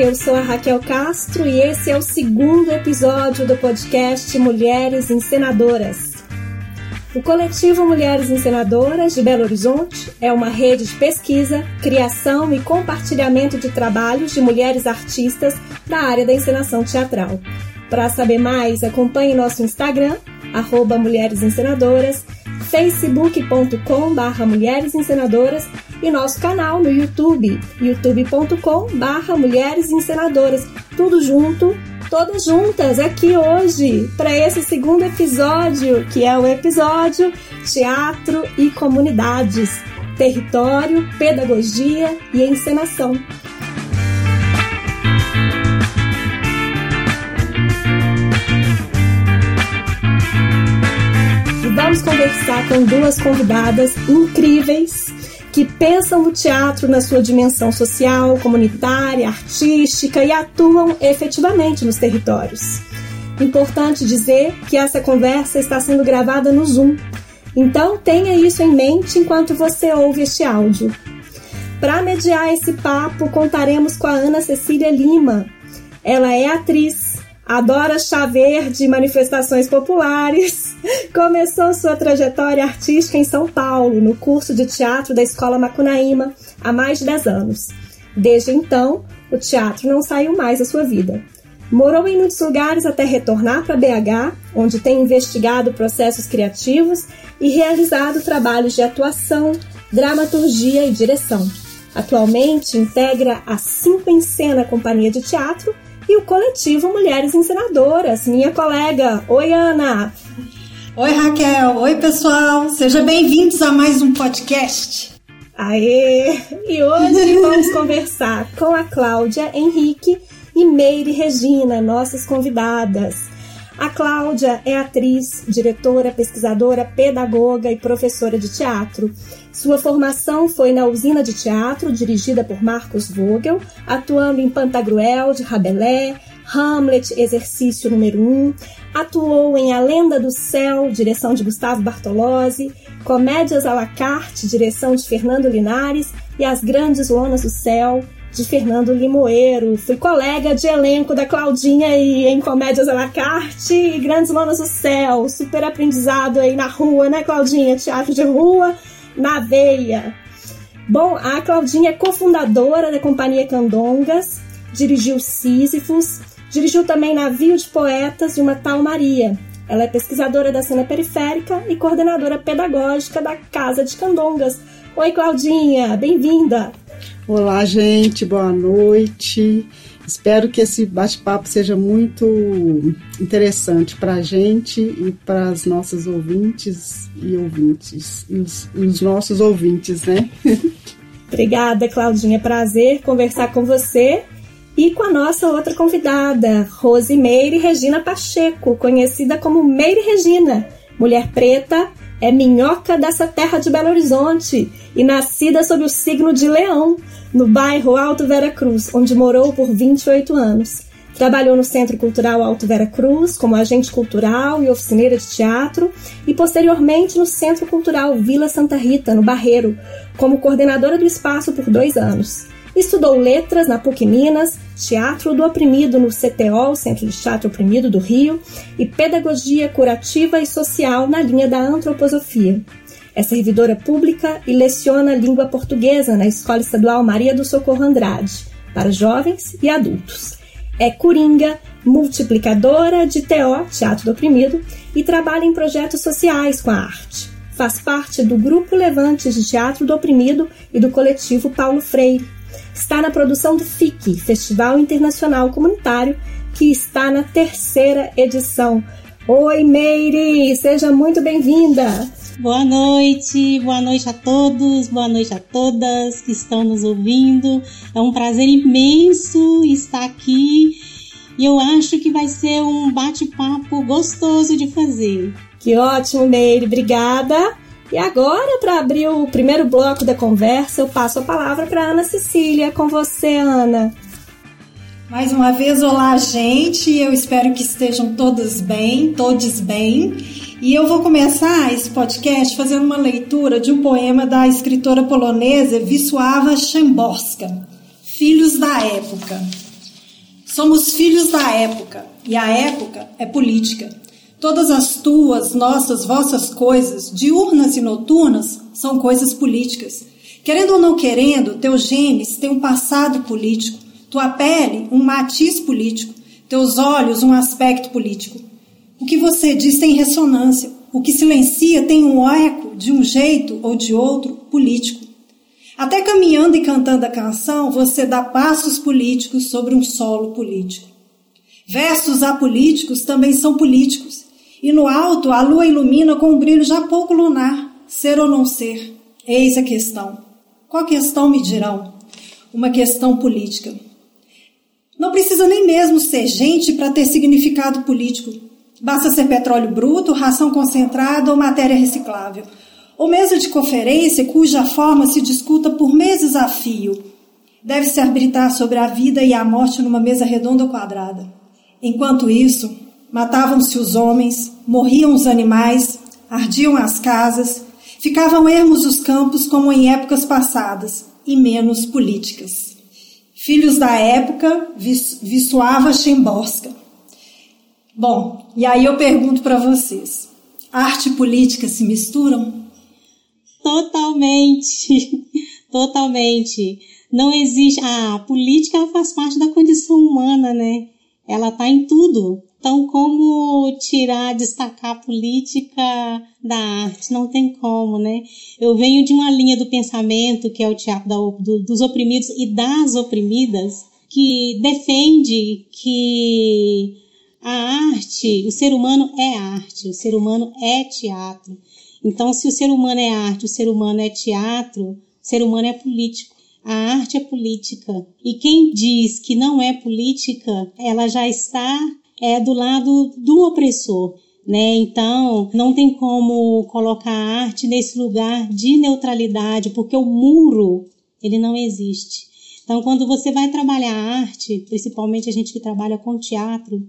eu sou a Raquel Castro e esse é o segundo episódio do podcast Mulheres Encenadoras. O coletivo Mulheres Encenadoras de Belo Horizonte é uma rede de pesquisa, criação e compartilhamento de trabalhos de mulheres artistas da área da encenação teatral. Para saber mais, acompanhe nosso Instagram, arroba Mulheres Encenadoras, facebook.com.br Mulheres Encenadoras e nosso canal no YouTube, youtube.com.br Mulheres Encenadoras. Tudo junto, todas juntas aqui hoje para esse segundo episódio, que é o episódio Teatro e Comunidades, Território, Pedagogia e Encenação. vamos conversar com duas convidadas incríveis que pensam o teatro na sua dimensão social, comunitária, artística e atuam efetivamente nos territórios. Importante dizer que essa conversa está sendo gravada no Zoom, então tenha isso em mente enquanto você ouve este áudio. Para mediar esse papo, contaremos com a Ana Cecília Lima. Ela é atriz, adora chá verde, manifestações populares. Começou sua trajetória artística em São Paulo, no curso de teatro da Escola Macunaíma, há mais de 10 anos. Desde então, o teatro não saiu mais da sua vida. Morou em muitos lugares até retornar para BH, onde tem investigado processos criativos e realizado trabalhos de atuação, dramaturgia e direção. Atualmente integra a Cinco em Cena Companhia de Teatro e o coletivo Mulheres Encenadoras. Minha colega. Oi, Ana. Oi, Raquel. Oi, pessoal. Sejam bem-vindos a mais um podcast. Aê! E hoje vamos conversar com a Cláudia Henrique e Meire Regina, nossas convidadas. A Cláudia é atriz, diretora, pesquisadora, pedagoga e professora de teatro. Sua formação foi na usina de teatro, dirigida por Marcos Vogel, atuando em Pantagruel de Rabelais, Hamlet, exercício número 1. Atuou em A Lenda do Céu, direção de Gustavo Bartolozzi, Comédias à la carte, direção de Fernando Linares, e As Grandes Lonas do Céu, de Fernando Limoeiro. Fui colega de elenco da Claudinha e em Comédias à la carte e Grandes Lonas do Céu. Super aprendizado aí na rua, né, Claudinha? Teatro de rua, na veia. Bom, a Claudinha é cofundadora da Companhia Candongas, dirigiu Sísifos, dirigiu também Navio de Poetas e uma tal Maria. Ela é pesquisadora da cena periférica e coordenadora pedagógica da Casa de Candongas. Oi, Claudinha, bem-vinda! Olá, gente, boa noite. Espero que esse bate-papo seja muito interessante para a gente e para as nossas ouvintes e ouvintes, e os, e os nossos ouvintes, né? Obrigada, Claudinha. Prazer conversar com você e com a nossa outra convidada, Rosimeire Regina Pacheco, conhecida como Meire Regina, mulher preta, é minhoca dessa terra de Belo Horizonte e nascida sob o signo de Leão, no bairro Alto Vera Cruz, onde morou por 28 anos. Trabalhou no Centro Cultural Alto Vera Cruz como agente cultural e oficineira de teatro e posteriormente no Centro Cultural Vila Santa Rita, no Barreiro, como coordenadora do espaço por dois anos. Estudou letras na PUC Minas, teatro do oprimido no CTO, Centro de Teatro Oprimido do Rio, e pedagogia curativa e social na linha da antroposofia. É servidora pública e leciona língua portuguesa na Escola Estadual Maria do Socorro Andrade, para jovens e adultos. É coringa, multiplicadora de TO, Teatro do Oprimido, e trabalha em projetos sociais com a arte. Faz parte do Grupo Levantes de Teatro do Oprimido e do coletivo Paulo Freire, está na produção do FIC, Festival Internacional Comunitário, que está na terceira edição. Oi, Meire, seja muito bem-vinda. Boa noite, boa noite a todos, boa noite a todas que estão nos ouvindo. É um prazer imenso estar aqui e eu acho que vai ser um bate-papo gostoso de fazer. Que ótimo, Meire, obrigada. E agora, para abrir o primeiro bloco da conversa, eu passo a palavra para Ana Cecília. Com você, Ana. Mais uma vez, olá, gente. Eu espero que estejam todos bem, todos bem. E eu vou começar esse podcast fazendo uma leitura de um poema da escritora polonesa Wisława Szymborska, Filhos da Época. Somos filhos da época, e a época é política. Todas as tuas, nossas, vossas coisas, diurnas e noturnas, são coisas políticas. Querendo ou não querendo, teus genes têm um passado político, tua pele um matiz político, teus olhos um aspecto político. O que você diz tem ressonância, o que silencia tem um eco de um jeito ou de outro político. Até caminhando e cantando a canção, você dá passos políticos sobre um solo político. Versos apolíticos também são políticos. E no alto a lua ilumina com um brilho já pouco lunar, ser ou não ser. Eis a questão. Qual questão me dirão? Uma questão política. Não precisa nem mesmo ser gente para ter significado político. Basta ser petróleo bruto, ração concentrada ou matéria reciclável ou mesa de conferência cuja forma se discuta por meses a fio. Deve-se arbitrar sobre a vida e a morte numa mesa redonda ou quadrada. Enquanto isso, matavam-se os homens, morriam os animais, ardiam as casas, ficavam ermos os campos como em épocas passadas e menos políticas. Filhos da época, Vissuava Chemborska. Bom, e aí eu pergunto para vocês: arte e política se misturam? Totalmente, totalmente. Não existe. A política faz parte da condição humana, né? Ela tá em tudo. Então, como tirar, destacar a política da arte? Não tem como, né? Eu venho de uma linha do pensamento, que é o teatro da, do, dos oprimidos e das oprimidas, que defende que a arte, o ser humano é arte, o ser humano é teatro. Então, se o ser humano é arte, o ser humano é teatro, o ser humano é político. A arte é política. E quem diz que não é política, ela já está é, do lado do opressor. Né? Então, não tem como colocar a arte nesse lugar de neutralidade, porque o muro, ele não existe. Então, quando você vai trabalhar a arte, principalmente a gente que trabalha com teatro,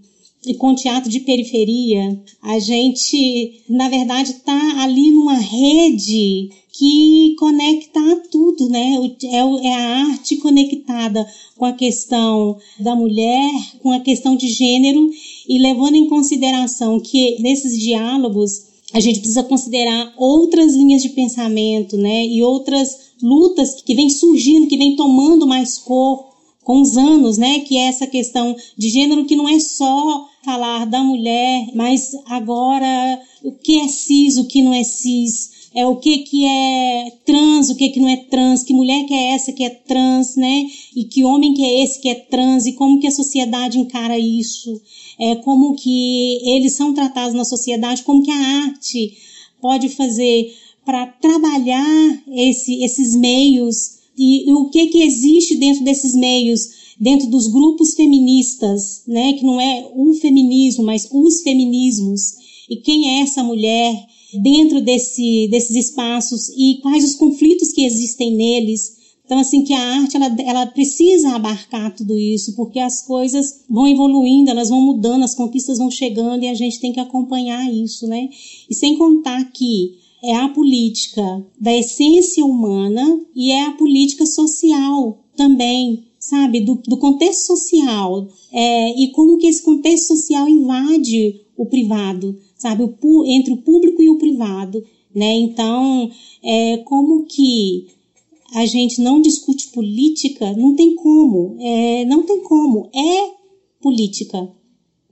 e com teatro de periferia, a gente, na verdade, está ali numa rede que conecta a tudo, né? É, é a arte conectada com a questão da mulher, com a questão de gênero e levando em consideração que nesses diálogos a gente precisa considerar outras linhas de pensamento, né? E outras lutas que vêm surgindo, que vêm tomando mais corpo com os anos, né? Que é essa questão de gênero que não é só falar da mulher, mas agora o que é cis, o que não é cis, é o que que é trans, o que que não é trans, que mulher que é essa que é trans, né? E que homem que é esse que é trans? E como que a sociedade encara isso, é como que eles são tratados na sociedade, como que a arte pode fazer para trabalhar esse, esses meios? E, e o que que existe dentro desses meios, dentro dos grupos feministas, né, que não é o feminismo, mas os feminismos, e quem é essa mulher dentro desse, desses espaços e quais os conflitos que existem neles. Então, assim, que a arte, ela, ela precisa abarcar tudo isso, porque as coisas vão evoluindo, elas vão mudando, as conquistas vão chegando e a gente tem que acompanhar isso, né? E sem contar que é a política da essência humana e é a política social também, sabe? Do, do contexto social é, e como que esse contexto social invade o privado, sabe? O, entre o público e o privado, né? Então, é, como que a gente não discute política? Não tem como, é, não tem como. É política.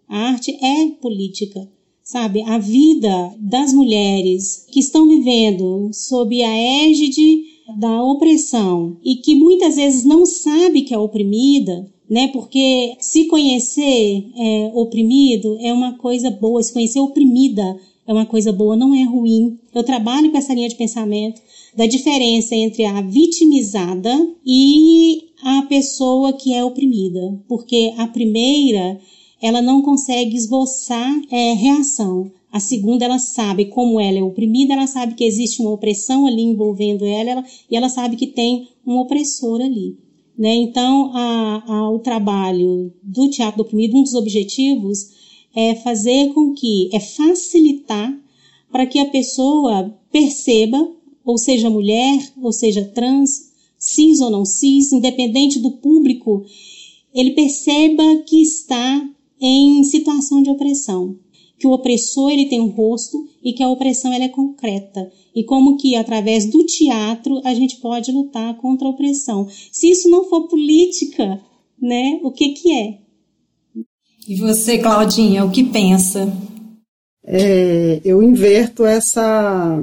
A arte é política sabe, a vida das mulheres que estão vivendo sob a égide da opressão e que muitas vezes não sabe que é oprimida, né? Porque se conhecer é, oprimido é uma coisa boa, se conhecer oprimida é uma coisa boa, não é ruim. Eu trabalho com essa linha de pensamento da diferença entre a vitimizada e a pessoa que é oprimida, porque a primeira ela não consegue esboçar é, reação. A segunda, ela sabe como ela é oprimida, ela sabe que existe uma opressão ali envolvendo ela, ela e ela sabe que tem um opressor ali. Né? Então, a, a, o trabalho do teatro do oprimido, um dos objetivos é fazer com que, é facilitar para que a pessoa perceba, ou seja mulher, ou seja trans, cis ou não cis, independente do público ele perceba que está em situação de opressão, que o opressor ele tem um rosto e que a opressão ela é concreta e como que através do teatro a gente pode lutar contra a opressão. Se isso não for política, né, o que que é? E você, Claudinha, o que pensa? É, eu inverto essa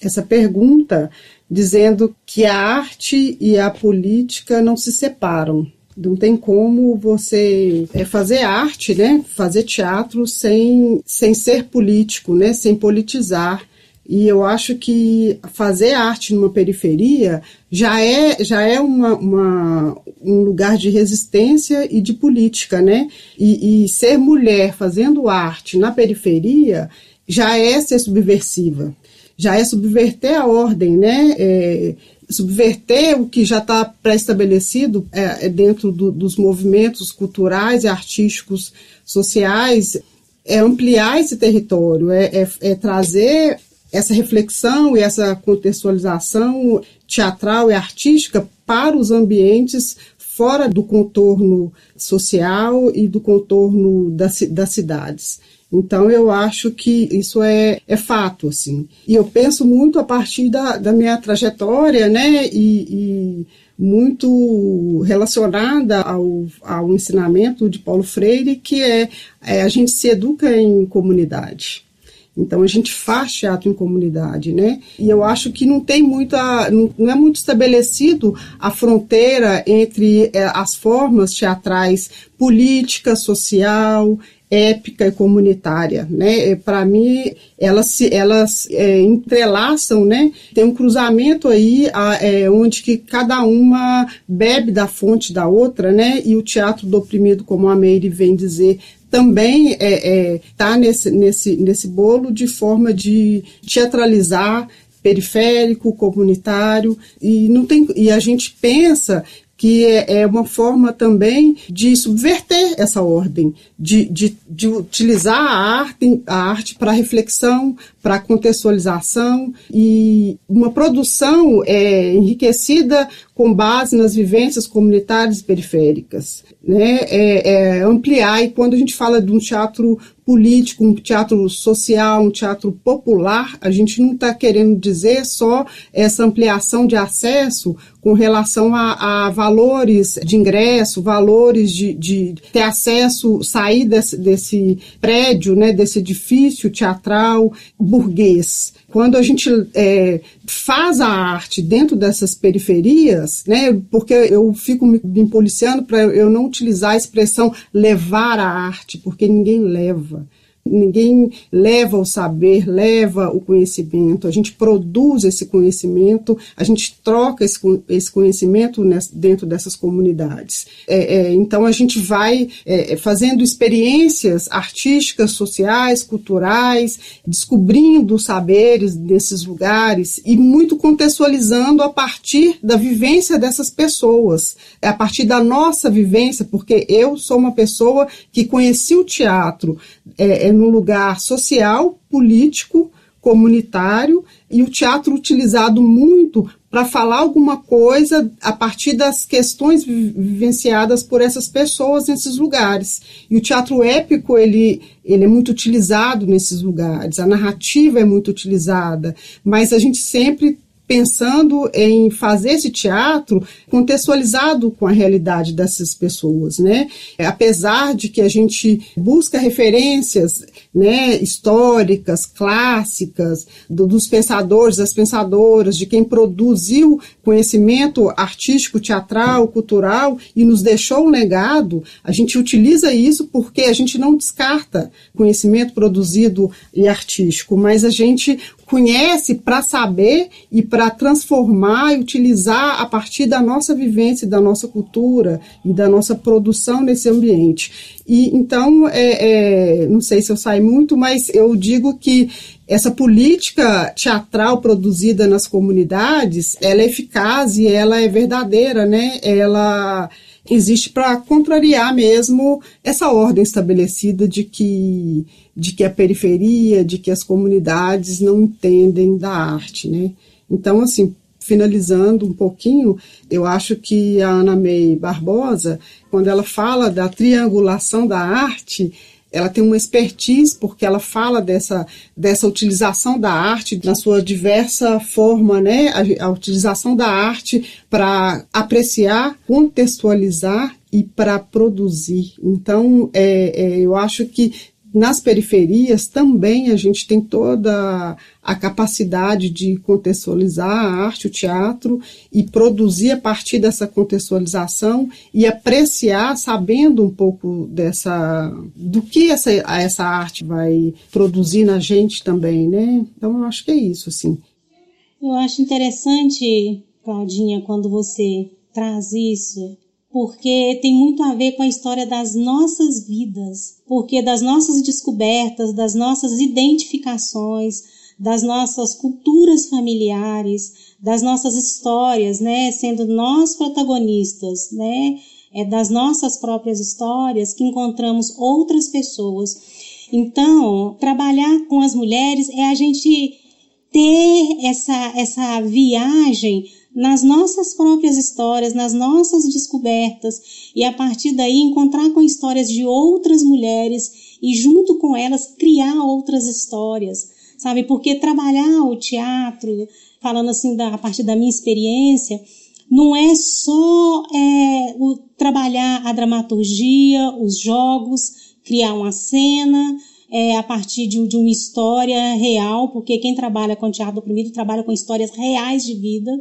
essa pergunta dizendo que a arte e a política não se separam. Não tem como você é, fazer arte, né? Fazer teatro sem, sem ser político, né? Sem politizar. E eu acho que fazer arte numa periferia já é, já é uma, uma um lugar de resistência e de política, né? E, e ser mulher fazendo arte na periferia já é ser subversiva já é subverter a ordem, né? É, subverter o que já está pré-estabelecido é, é, dentro do, dos movimentos culturais e artísticos sociais, é ampliar esse território, é, é, é trazer essa reflexão e essa contextualização teatral e artística para os ambientes fora do contorno social e do contorno das, das cidades. Então eu acho que isso é, é fato, assim. E eu penso muito a partir da, da minha trajetória, né, e, e muito relacionada ao, ao ensinamento de Paulo Freire, que é, é a gente se educa em comunidade. Então a gente faz teatro em comunidade, né? E eu acho que não tem muita, não, é muito estabelecido a fronteira entre é, as formas teatrais política, social, épica e comunitária, né? É, Para mim, elas se elas é, entrelaçam, né? Tem um cruzamento aí a, é, onde que cada uma bebe da fonte da outra, né? E o teatro do oprimido, como a Meire vem dizer, também está é, é, tá nesse, nesse, nesse bolo de forma de teatralizar periférico, comunitário, e não tem e a gente pensa que é, é uma forma também de subverter essa ordem, de, de, de utilizar a arte, a arte para reflexão, para contextualização e uma produção é, enriquecida com base nas vivências comunitárias e periféricas. Né? É, é ampliar, e quando a gente fala de um teatro político, um teatro social, um teatro popular, a gente não está querendo dizer só essa ampliação de acesso com relação a, a valores de ingresso, valores de, de, ter acesso, sair desse, desse prédio, né, desse edifício teatral burguês. Quando a gente é, faz a arte dentro dessas periferias, né, porque eu fico me, me policiando para eu não utilizar a expressão levar a arte, porque ninguém leva. Ninguém leva o saber, leva o conhecimento, a gente produz esse conhecimento, a gente troca esse, esse conhecimento dentro dessas comunidades. É, é, então a gente vai é, fazendo experiências artísticas, sociais, culturais, descobrindo saberes desses lugares e muito contextualizando a partir da vivência dessas pessoas, a partir da nossa vivência, porque eu sou uma pessoa que conheci o teatro é, é num lugar social, político, comunitário e o teatro utilizado muito para falar alguma coisa a partir das questões vivenciadas por essas pessoas nesses lugares. E o teatro épico ele, ele é muito utilizado nesses lugares, a narrativa é muito utilizada, mas a gente sempre pensando em fazer esse teatro contextualizado com a realidade dessas pessoas, né? Apesar de que a gente busca referências, né, históricas, clássicas, do, dos pensadores, das pensadoras, de quem produziu conhecimento artístico, teatral, cultural e nos deixou um legado, a gente utiliza isso porque a gente não descarta conhecimento produzido e artístico, mas a gente conhece para saber e para transformar e utilizar a partir da nossa vivência, da nossa cultura e da nossa produção nesse ambiente. E então, é, é, não sei se eu saio muito, mas eu digo que essa política teatral produzida nas comunidades, ela é eficaz e ela é verdadeira, né? Ela existe para contrariar mesmo essa ordem estabelecida de que, de que a periferia, de que as comunidades não entendem da arte, né? Então, assim, finalizando um pouquinho, eu acho que a Ana May Barbosa, quando ela fala da triangulação da arte, ela tem uma expertise porque ela fala dessa, dessa utilização da arte na sua diversa forma, né? A, a utilização da arte para apreciar, contextualizar e para produzir. Então, é, é, eu acho que nas periferias também a gente tem toda a capacidade de contextualizar a arte, o teatro e produzir a partir dessa contextualização e apreciar sabendo um pouco dessa do que essa, essa arte vai produzir na gente também, né? Então eu acho que é isso, assim. Eu acho interessante, Claudinha, quando você traz isso porque tem muito a ver com a história das nossas vidas, porque das nossas descobertas, das nossas identificações, das nossas culturas familiares, das nossas histórias, né, sendo nós protagonistas, né, é das nossas próprias histórias que encontramos outras pessoas. Então, trabalhar com as mulheres é a gente ter essa essa viagem nas nossas próprias histórias, nas nossas descobertas e a partir daí encontrar com histórias de outras mulheres e junto com elas criar outras histórias, sabe? Porque trabalhar o teatro, falando assim da, a partir da minha experiência, não é só é, o, trabalhar a dramaturgia, os jogos, criar uma cena, é, a partir de, de, uma história real, porque quem trabalha com teatro oprimido trabalha com histórias reais de vida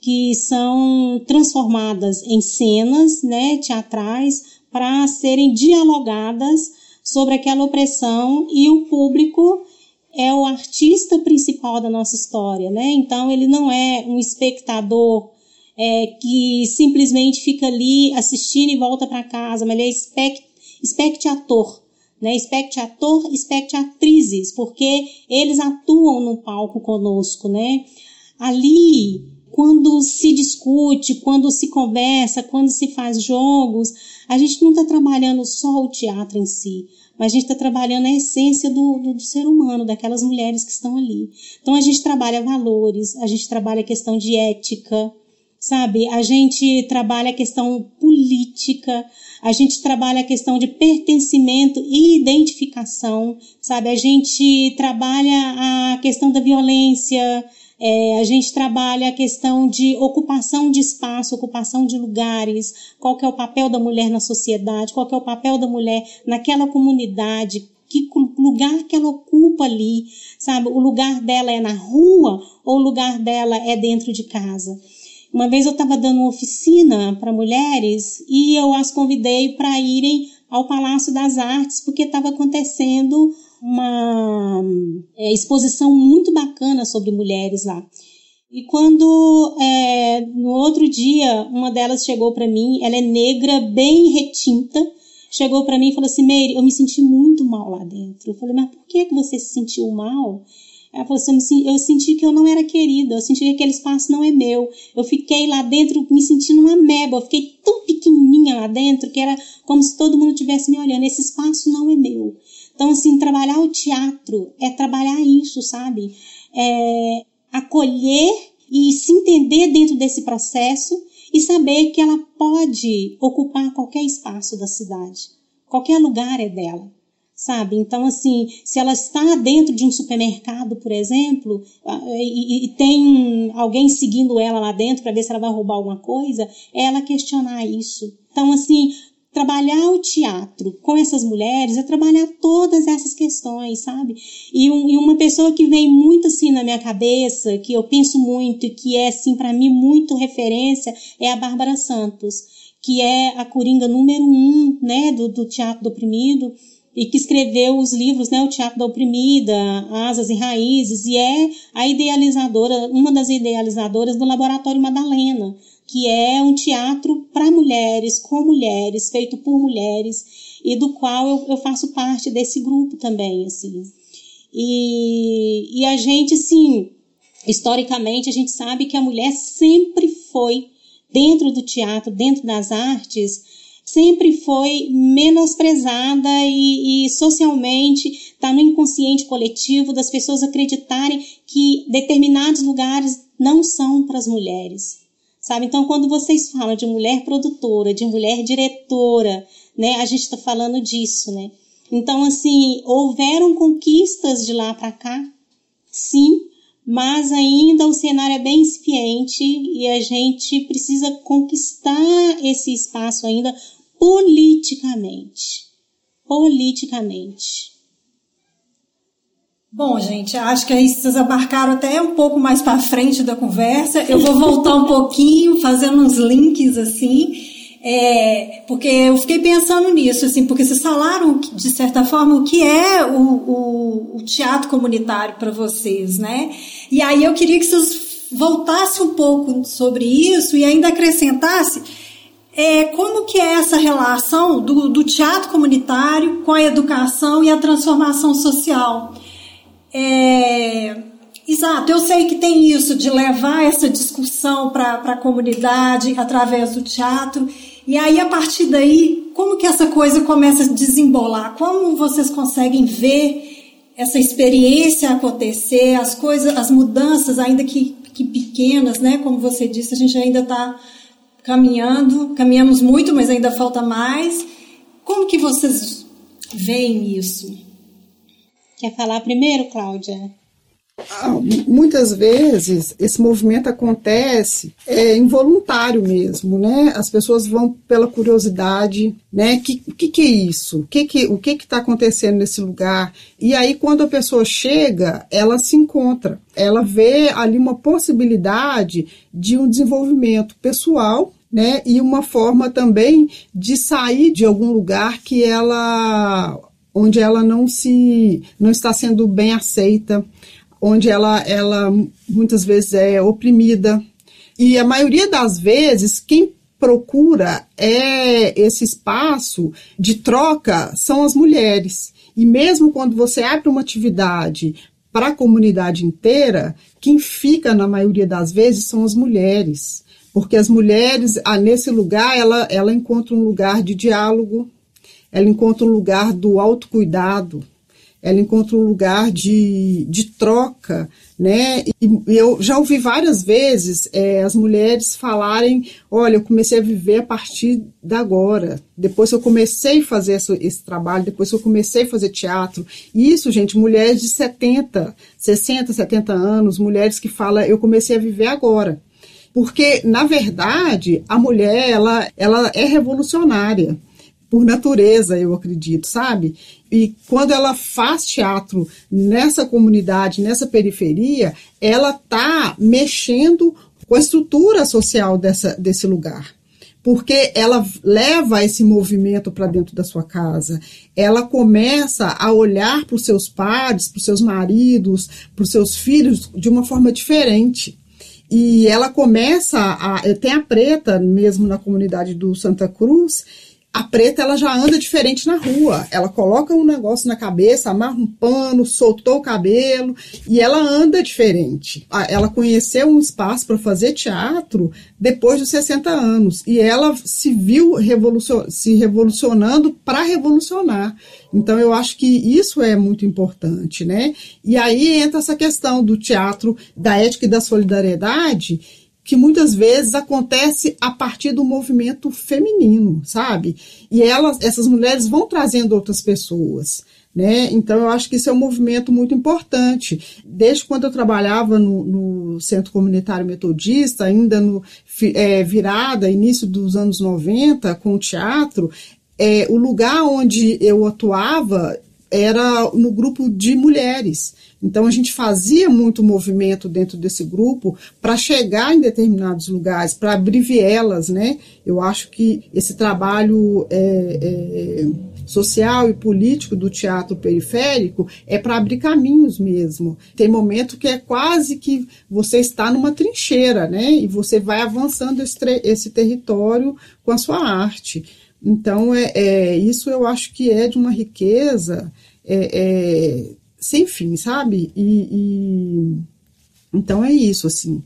que são transformadas em cenas né, teatrais para serem dialogadas sobre aquela opressão e o público é o artista principal da nossa história, né? Então ele não é um espectador é, que simplesmente fica ali assistindo e volta para casa, mas ele é espect, espectator, né? Espectator, espectatrizes, porque eles atuam no palco conosco, né? Ali quando se discute, quando se conversa, quando se faz jogos, a gente não está trabalhando só o teatro em si, mas a gente está trabalhando a essência do, do, do, ser humano, daquelas mulheres que estão ali. Então a gente trabalha valores, a gente trabalha a questão de ética, sabe? A gente trabalha a questão política, a gente trabalha a questão de pertencimento e identificação, sabe? A gente trabalha a questão da violência, é, a gente trabalha a questão de ocupação de espaço, ocupação de lugares, qual que é o papel da mulher na sociedade, qual que é o papel da mulher naquela comunidade, que lugar que ela ocupa ali, sabe? O lugar dela é na rua ou o lugar dela é dentro de casa. Uma vez eu estava dando uma oficina para mulheres e eu as convidei para irem ao Palácio das Artes porque estava acontecendo uma é, exposição muito bacana sobre mulheres lá. E quando é, no outro dia uma delas chegou para mim, ela é negra, bem retinta, chegou para mim e falou assim: Meire, eu me senti muito mal lá dentro. Eu falei: Mas por que, que você se sentiu mal? Ela falou assim: eu senti que eu não era querida, eu senti que aquele espaço não é meu. Eu fiquei lá dentro me sentindo uma meba, eu fiquei tão pequenininha lá dentro que era como se todo mundo estivesse me olhando. Esse espaço não é meu. Então, assim, trabalhar o teatro é trabalhar isso, sabe? É acolher e se entender dentro desse processo e saber que ela pode ocupar qualquer espaço da cidade. Qualquer lugar é dela sabe? Então, assim, se ela está dentro de um supermercado, por exemplo, e, e tem alguém seguindo ela lá dentro para ver se ela vai roubar alguma coisa, é ela questionar isso. Então, assim, trabalhar o teatro com essas mulheres é trabalhar todas essas questões, sabe? E, um, e, uma pessoa que vem muito assim na minha cabeça, que eu penso muito e que é assim para mim muito referência, é a Bárbara Santos, que é a coringa número um, né, do, do teatro do oprimido e que escreveu os livros, né, o Teatro da Oprimida, Asas e Raízes, e é a idealizadora, uma das idealizadoras do Laboratório Madalena, que é um teatro para mulheres, com mulheres, feito por mulheres, e do qual eu, eu faço parte desse grupo também, assim. E, e a gente, sim, historicamente, a gente sabe que a mulher sempre foi, dentro do teatro, dentro das artes, sempre foi menosprezada e, e socialmente está no inconsciente coletivo das pessoas acreditarem que determinados lugares não são para as mulheres. Sabe? Então, quando vocês falam de mulher produtora, de mulher diretora, né, a gente está falando disso, né? Então, assim, houveram conquistas de lá para cá, sim, mas ainda o cenário é bem incipiente e a gente precisa conquistar esse espaço ainda politicamente. Politicamente. Bom, gente, acho que aí vocês abarcaram até um pouco mais para frente da conversa. Eu vou voltar um pouquinho, fazendo uns links assim, é, porque eu fiquei pensando nisso, assim, porque vocês falaram, de certa forma, o que é o, o, o teatro comunitário para vocês, né? E aí eu queria que vocês voltassem um pouco sobre isso e ainda acrescentassem é, como que é essa relação do, do teatro comunitário com a educação e a transformação social. É, exato, eu sei que tem isso de levar essa discussão para a comunidade através do teatro. E aí, a partir daí, como que essa coisa começa a desembolar? Como vocês conseguem ver essa experiência acontecer, as coisas, as mudanças, ainda que, que pequenas, né? Como você disse, a gente ainda está caminhando, caminhamos muito, mas ainda falta mais. Como que vocês veem isso? Quer falar primeiro, Cláudia? Ah, muitas vezes esse movimento acontece é, involuntário mesmo, né? As pessoas vão pela curiosidade, né? Que, que, que, é isso? Que que, o que está acontecendo nesse lugar? E aí, quando a pessoa chega, ela se encontra, ela vê ali uma possibilidade de um desenvolvimento pessoal né? E uma forma também de sair de algum lugar que ela onde ela não se não está sendo bem aceita, onde ela ela muitas vezes é oprimida. E a maioria das vezes quem procura é esse espaço de troca são as mulheres. E mesmo quando você abre uma atividade para a comunidade inteira, quem fica na maioria das vezes são as mulheres porque as mulheres, ah, nesse lugar, ela, ela encontra um lugar de diálogo, ela encontra um lugar do autocuidado, ela encontra um lugar de, de troca, né? E eu já ouvi várias vezes é, as mulheres falarem: olha, eu comecei a viver a partir da agora. Depois que eu comecei a fazer esse, esse, trabalho, depois que eu comecei a fazer teatro. Isso, gente, mulheres de 70, 60, 70 anos, mulheres que falam: eu comecei a viver agora. Porque, na verdade, a mulher, ela, ela é revolucionária por natureza, eu acredito, sabe? E quando ela faz teatro nessa comunidade, nessa periferia, ela tá mexendo com a estrutura social dessa, desse lugar. Porque ela leva esse movimento para dentro da sua casa. Ela começa a olhar para os seus pares, para os seus maridos, para os seus filhos de uma forma diferente. E ela começa a. Tem a preta mesmo na comunidade do Santa Cruz. A preta ela já anda diferente na rua. Ela coloca um negócio na cabeça, amarra um pano, soltou o cabelo e ela anda diferente. Ela conheceu um espaço para fazer teatro depois dos 60 anos e ela se viu revolucion se revolucionando para revolucionar. Então eu acho que isso é muito importante, né? E aí entra essa questão do teatro, da ética e da solidariedade, que muitas vezes acontece a partir do movimento feminino, sabe? E elas, essas mulheres vão trazendo outras pessoas. Né? Então, eu acho que isso é um movimento muito importante. Desde quando eu trabalhava no, no Centro Comunitário Metodista, ainda no é, virada, início dos anos 90, com o teatro, é, o lugar onde eu atuava era no grupo de mulheres. Então a gente fazia muito movimento dentro desse grupo para chegar em determinados lugares, para abrir vielas, né? Eu acho que esse trabalho é, é, social e político do teatro periférico é para abrir caminhos mesmo. Tem momento que é quase que você está numa trincheira, né? E você vai avançando esse, esse território com a sua arte. Então, é, é, isso eu acho que é de uma riqueza é, é, sem fim, sabe? E, e, então é isso, assim.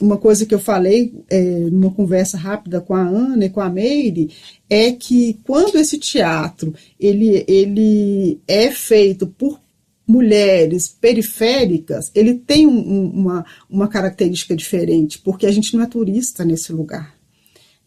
Uma coisa que eu falei é, numa conversa rápida com a Ana e com a Meire é que quando esse teatro ele, ele é feito por mulheres periféricas, ele tem um, uma, uma característica diferente, porque a gente não é turista nesse lugar.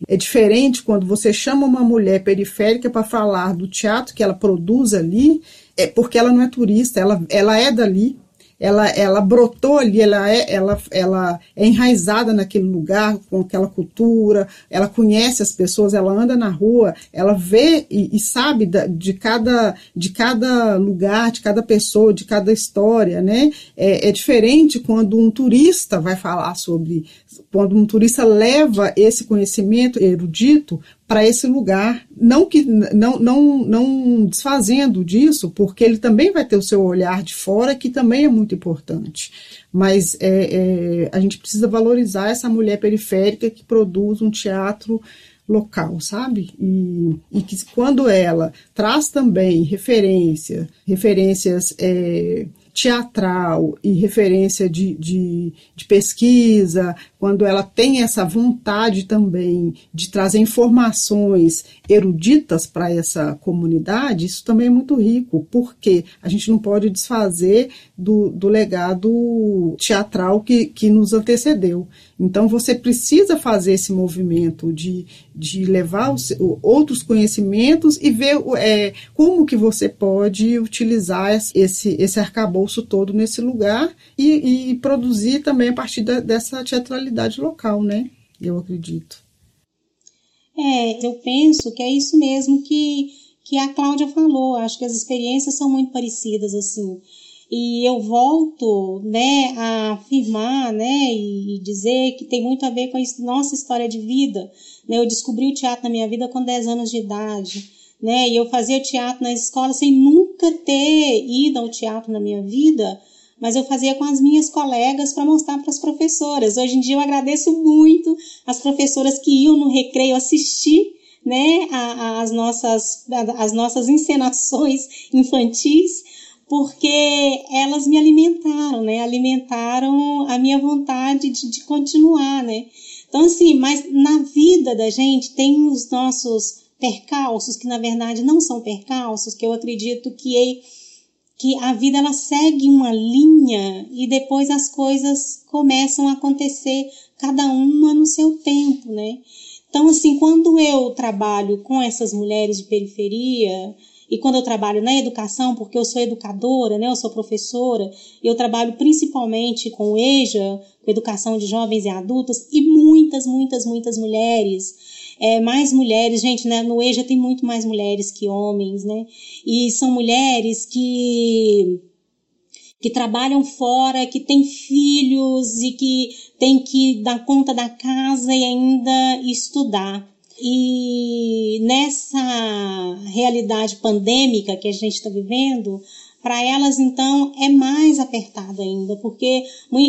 É diferente quando você chama uma mulher periférica para falar do teatro que ela produz ali, é porque ela não é turista, ela, ela é dali, ela, ela brotou ali, ela é, ela, ela é enraizada naquele lugar, com aquela cultura, ela conhece as pessoas, ela anda na rua, ela vê e, e sabe da, de, cada, de cada lugar, de cada pessoa, de cada história, né? É, é diferente quando um turista vai falar sobre, quando um turista leva esse conhecimento erudito para esse lugar, não que não, não, não desfazendo disso, porque ele também vai ter o seu olhar de fora, que também é muito importante. Mas é, é, a gente precisa valorizar essa mulher periférica que produz um teatro local, sabe? E, e que quando ela traz também referência, referências é, teatral e referência de, de, de, pesquisa, quando ela tem essa vontade também de trazer informações eruditas para essa comunidade, isso também é muito rico, porque a gente não pode desfazer do, do legado teatral que, que nos antecedeu. Então, você precisa fazer esse movimento de, de levar os, outros conhecimentos e ver é, como que você pode utilizar esse, esse arcabouço todo nesse lugar e, e produzir também a partir da, dessa teatralidade local, né? Eu acredito. É, eu penso que é isso mesmo que, que a Cláudia falou. Acho que as experiências são muito parecidas, assim. E eu volto, né, a afirmar, né, e dizer que tem muito a ver com a nossa história de vida. Né? Eu descobri o teatro na minha vida com 10 anos de idade, né, e eu fazia teatro na escola sem nunca ter ido ao teatro na minha vida, mas eu fazia com as minhas colegas para mostrar para as professoras. Hoje em dia eu agradeço muito as professoras que iam no recreio assistir né, as, nossas, as nossas encenações infantis, porque elas me alimentaram, né? Alimentaram a minha vontade de, de continuar, né? Então, assim, mas na vida da gente tem os nossos percalços, que na verdade não são percalços, que eu acredito que, é, que a vida ela segue uma linha e depois as coisas começam a acontecer, cada uma no seu tempo, né? Então, assim, quando eu trabalho com essas mulheres de periferia, e quando eu trabalho na educação, porque eu sou educadora, né, eu sou professora, eu trabalho principalmente com o EJA, com educação de jovens e adultos, e muitas, muitas, muitas mulheres. É, mais mulheres, gente, né, no EJA tem muito mais mulheres que homens, né? E são mulheres que que trabalham fora, que têm filhos e que têm que dar conta da casa e ainda estudar. E nessa realidade pandêmica que a gente está vivendo, para elas então é mais apertado ainda, porque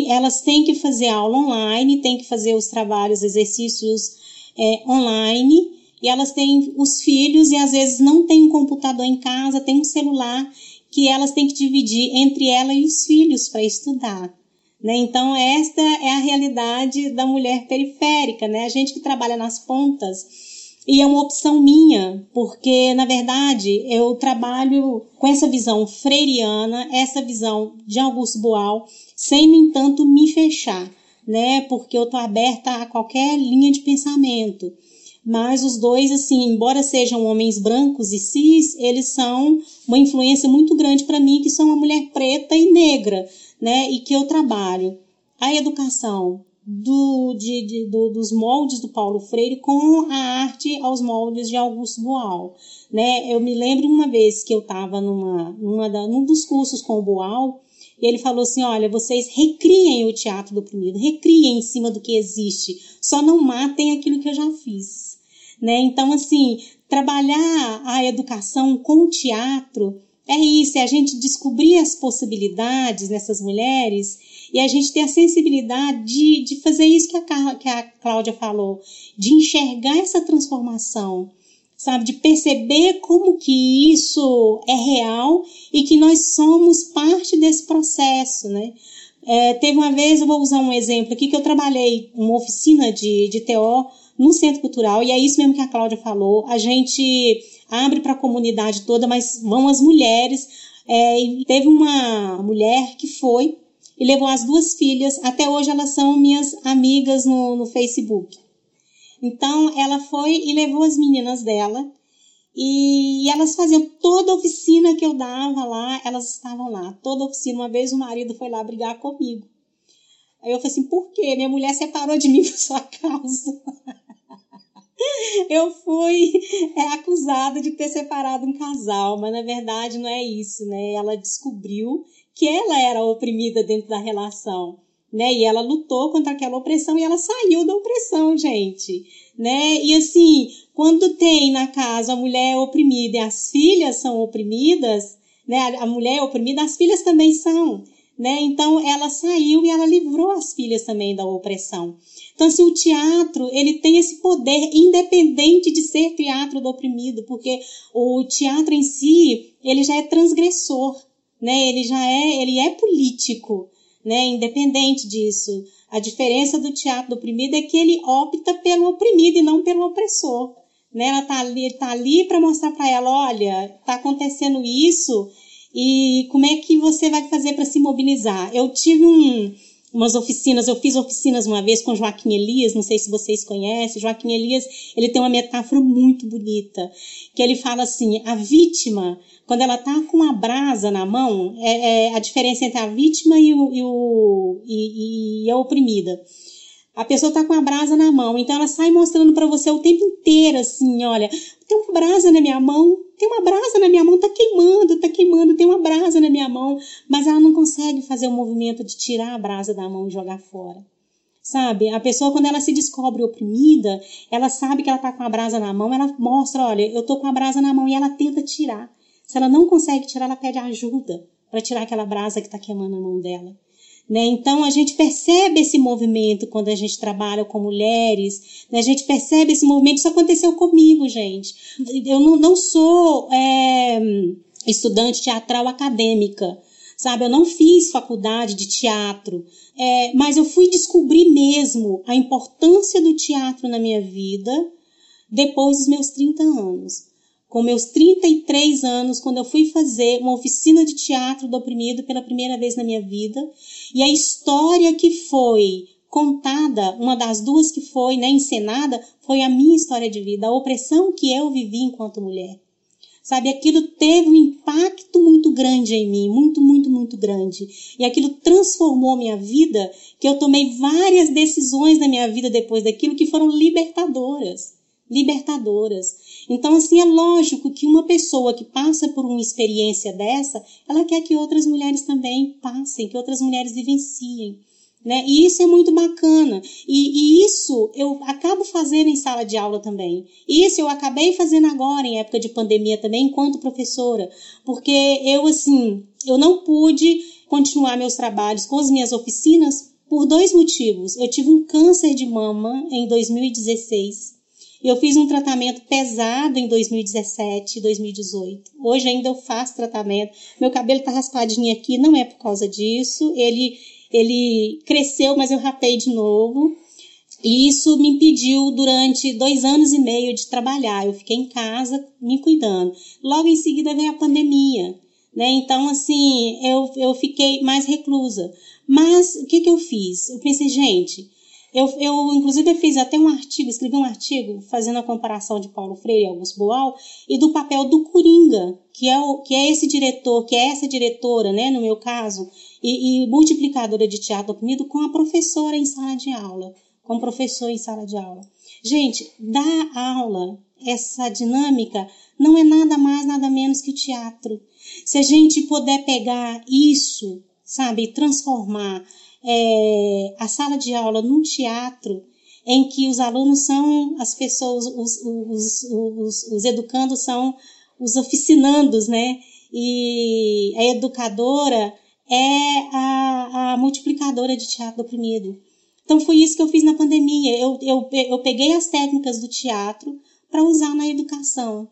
elas têm que fazer aula online, têm que fazer os trabalhos, exercícios é, online, e elas têm os filhos e às vezes não tem um computador em casa, tem um celular que elas têm que dividir entre ela e os filhos para estudar. Né? Então, esta é a realidade da mulher periférica, né? A gente que trabalha nas pontas e é uma opção minha, porque na verdade eu trabalho com essa visão freiriana, essa visão de Augusto Boal, sem no entanto me fechar, né? Porque eu tô aberta a qualquer linha de pensamento. Mas os dois, assim, embora sejam homens brancos e cis, eles são uma influência muito grande para mim, que sou uma mulher preta e negra, né? E que eu trabalho a educação do, de, de, do, dos moldes do Paulo Freire com a arte aos moldes de Augusto Boal. Né? Eu me lembro uma vez que eu estava numa, numa num dos cursos com o Boal e ele falou assim: olha, vocês recriem o teatro do oprimido, recriem em cima do que existe, só não matem aquilo que eu já fiz. Né? Então, assim, trabalhar a educação com o teatro é isso, é a gente descobrir as possibilidades nessas mulheres e a gente ter a sensibilidade de, de fazer isso que a, que a Cláudia falou, de enxergar essa transformação, sabe? De perceber como que isso é real e que nós somos parte desse processo, né? É, teve uma vez, eu vou usar um exemplo aqui, que eu trabalhei uma oficina de, de TO no Centro Cultural, e é isso mesmo que a Cláudia falou, a gente abre para a comunidade toda, mas vão as mulheres, É, teve uma mulher que foi e levou as duas filhas. Até hoje elas são minhas amigas no, no Facebook. Então ela foi e levou as meninas dela e, elas faziam toda a oficina que eu dava lá, elas estavam lá. Toda a oficina. Uma vez o marido foi lá brigar comigo. Aí eu falei assim, por quê? Minha mulher separou de mim por sua causa. eu fui é, acusada de ter separado um casal, mas na verdade não é isso, né? Ela descobriu que ela era oprimida dentro da relação, né? E ela lutou contra aquela opressão e ela saiu da opressão, gente, né? E assim, quando tem na casa a mulher oprimida e as filhas são oprimidas, né? A mulher é oprimida, as filhas também são né? Então ela saiu e ela livrou as filhas também da opressão. Então, assim, o teatro, ele tem esse poder independente de ser teatro do oprimido, porque o teatro em si, ele já é transgressor, né? Ele já é, ele é político, né? Independente disso. A diferença do teatro do oprimido é que ele opta pelo oprimido e não pelo opressor. Né? Ela tá ali, tá ali para mostrar para ela, olha, tá acontecendo isso, e como é que você vai fazer para se mobilizar? Eu tive um, umas oficinas, eu fiz oficinas uma vez com Joaquim Elias, não sei se vocês conhecem. Joaquim Elias, ele tem uma metáfora muito bonita, que ele fala assim: a vítima, quando ela tá com a brasa na mão, é, é a diferença entre a vítima e, o, e, o, e, e a oprimida. A pessoa tá com a brasa na mão, então ela sai mostrando para você o tempo inteiro assim, olha, tem uma brasa na minha mão, tem uma brasa na minha mão, tá queimando, tá queimando, tem uma brasa na minha mão, mas ela não consegue fazer o movimento de tirar a brasa da mão e jogar fora. Sabe? A pessoa, quando ela se descobre oprimida, ela sabe que ela tá com a brasa na mão, ela mostra, olha, eu tô com a brasa na mão e ela tenta tirar. Se ela não consegue tirar, ela pede ajuda para tirar aquela brasa que tá queimando a mão dela. Né? Então a gente percebe esse movimento quando a gente trabalha com mulheres, né? a gente percebe esse movimento. Isso aconteceu comigo, gente. Eu não, não sou é, estudante teatral acadêmica, sabe? Eu não fiz faculdade de teatro, é, mas eu fui descobrir mesmo a importância do teatro na minha vida depois dos meus 30 anos com meus 33 anos, quando eu fui fazer uma oficina de teatro do oprimido pela primeira vez na minha vida, e a história que foi contada, uma das duas que foi né, encenada, foi a minha história de vida, a opressão que eu vivi enquanto mulher. Sabe, aquilo teve um impacto muito grande em mim, muito, muito, muito grande. E aquilo transformou minha vida, que eu tomei várias decisões na minha vida depois daquilo que foram libertadoras. Libertadoras. Então, assim, é lógico que uma pessoa que passa por uma experiência dessa, ela quer que outras mulheres também passem, que outras mulheres vivenciem. Né? E isso é muito bacana. E, e, isso eu acabo fazendo em sala de aula também. Isso eu acabei fazendo agora, em época de pandemia também, enquanto professora. Porque eu, assim, eu não pude continuar meus trabalhos com as minhas oficinas por dois motivos. Eu tive um câncer de mama em 2016 eu fiz um tratamento pesado em 2017 e 2018. Hoje ainda eu faço tratamento. Meu cabelo tá raspadinho aqui, não é por causa disso. Ele, ele cresceu, mas eu rapei de novo. E isso me impediu durante dois anos e meio de trabalhar. Eu fiquei em casa me cuidando. Logo em seguida veio a pandemia. Né? Então, assim, eu, eu fiquei mais reclusa. Mas o que, que eu fiz? Eu pensei, gente, eu, eu, inclusive, fiz até um artigo, escrevi um artigo fazendo a comparação de Paulo Freire e Augusto Boal e do papel do Coringa, que é, o, que é esse diretor, que é essa diretora, né, no meu caso, e, e multiplicadora de teatro oprimido com a professora em sala de aula, com o professor em sala de aula. Gente, dar aula, essa dinâmica, não é nada mais, nada menos que o teatro. Se a gente puder pegar isso, sabe, transformar é, a sala de aula num teatro em que os alunos são as pessoas, os, os, os, os educandos são os oficinandos, né? E a educadora é a, a multiplicadora de teatro oprimido. Então foi isso que eu fiz na pandemia. Eu, eu, eu peguei as técnicas do teatro para usar na educação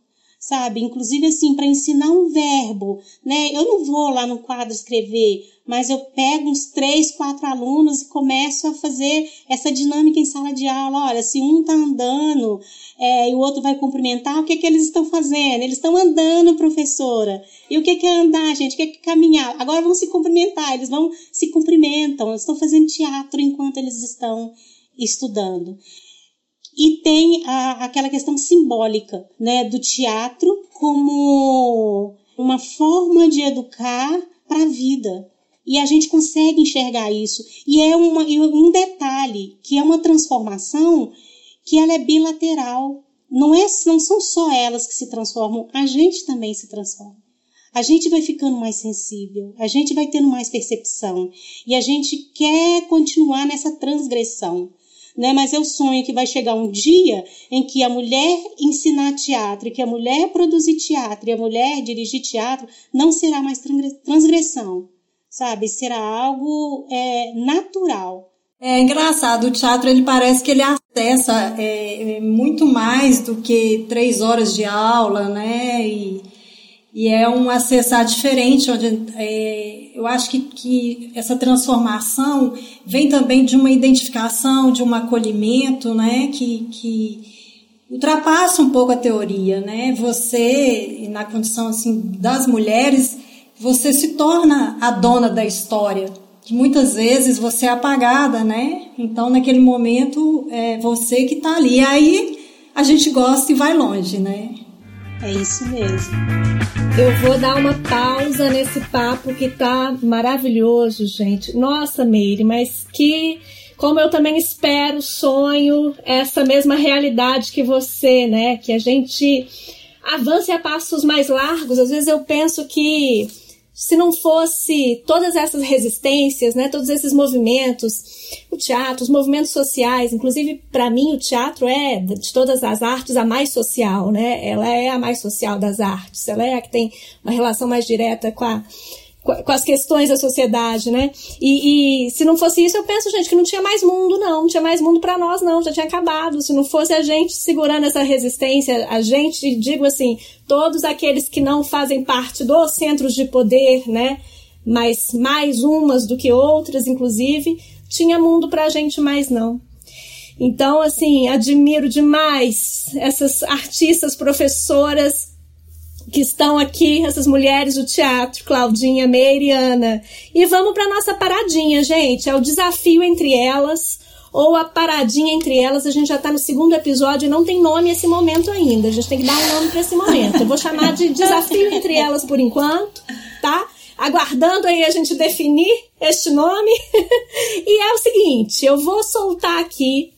sabe? Inclusive assim, para ensinar um verbo, né? Eu não vou lá no quadro escrever, mas eu pego uns três, quatro alunos e começo a fazer essa dinâmica em sala de aula. Olha, se um tá andando é, e o outro vai cumprimentar, o que que eles estão fazendo? Eles estão andando, professora. E o que que é andar, gente? O que é caminhar? Agora vão se cumprimentar, eles vão se cumprimentam, eles estão fazendo teatro enquanto eles estão estudando. E tem a, aquela questão simbólica, né, do teatro como uma forma de educar para a vida. E a gente consegue enxergar isso. E é uma, um detalhe, que é uma transformação que ela é bilateral. Não, é, não são só elas que se transformam, a gente também se transforma. A gente vai ficando mais sensível, a gente vai tendo mais percepção. E a gente quer continuar nessa transgressão né? Mas eu sonho que vai chegar um dia em que a mulher ensinar teatro, que a mulher produzir teatro, e a mulher dirigir teatro, não será mais transgressão, sabe? Será algo é, natural. É engraçado, o teatro ele parece que ele acessa é, muito mais do que três horas de aula, né? E, e é um acessar diferente, onde é, eu acho que, que essa transformação vem também de uma identificação, de um acolhimento, né, que, que ultrapassa um pouco a teoria, né? Você, na condição assim das mulheres, você se torna a dona da história. Que muitas vezes você é apagada, né? Então, naquele momento, é você que está ali. Aí a gente gosta e vai longe, né? É isso mesmo. Eu vou dar uma pausa nesse papo que tá maravilhoso, gente. Nossa, Meire, mas que como eu também espero, sonho essa mesma realidade que você, né? Que a gente avance a passos mais largos. Às vezes eu penso que se não fosse todas essas resistências, né, todos esses movimentos, o teatro, os movimentos sociais, inclusive para mim o teatro é de todas as artes a mais social, né? Ela é a mais social das artes, ela é a que tem uma relação mais direta com a com as questões da sociedade, né? E, e, se não fosse isso, eu penso, gente, que não tinha mais mundo, não. Não tinha mais mundo para nós, não. Já tinha acabado. Se não fosse a gente segurando essa resistência, a gente, digo assim, todos aqueles que não fazem parte dos centros de poder, né? Mas mais umas do que outras, inclusive, tinha mundo pra gente mais não. Então, assim, admiro demais essas artistas, professoras que estão aqui, essas mulheres do teatro, Claudinha, e Ana. E vamos para nossa paradinha, gente. É o desafio entre elas ou a paradinha entre elas. A gente já está no segundo episódio e não tem nome esse momento ainda. A gente tem que dar um nome para esse momento. Eu vou chamar de desafio entre elas por enquanto, tá? Aguardando aí a gente definir este nome. e é o seguinte, eu vou soltar aqui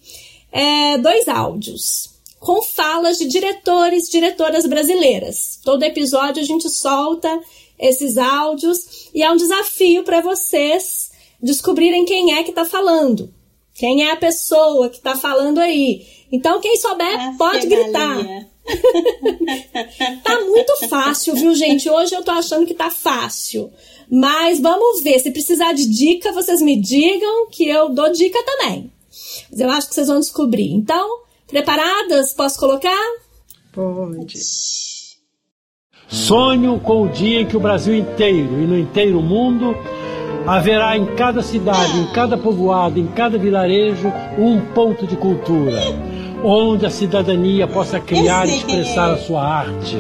é, dois áudios com falas de diretores, diretoras brasileiras. Todo episódio a gente solta esses áudios e é um desafio para vocês descobrirem quem é que está falando, quem é a pessoa que está falando aí. Então, quem souber, Nossa, pode gritar. tá muito fácil, viu, gente? Hoje eu tô achando que tá fácil. Mas vamos ver. Se precisar de dica, vocês me digam que eu dou dica também. Mas eu acho que vocês vão descobrir. Então, Preparadas? Posso colocar? Pode. Sonho com o dia em que o Brasil inteiro e no inteiro mundo haverá em cada cidade, em cada povoado, em cada vilarejo, um ponto de cultura, onde a cidadania possa criar e expressar a sua arte,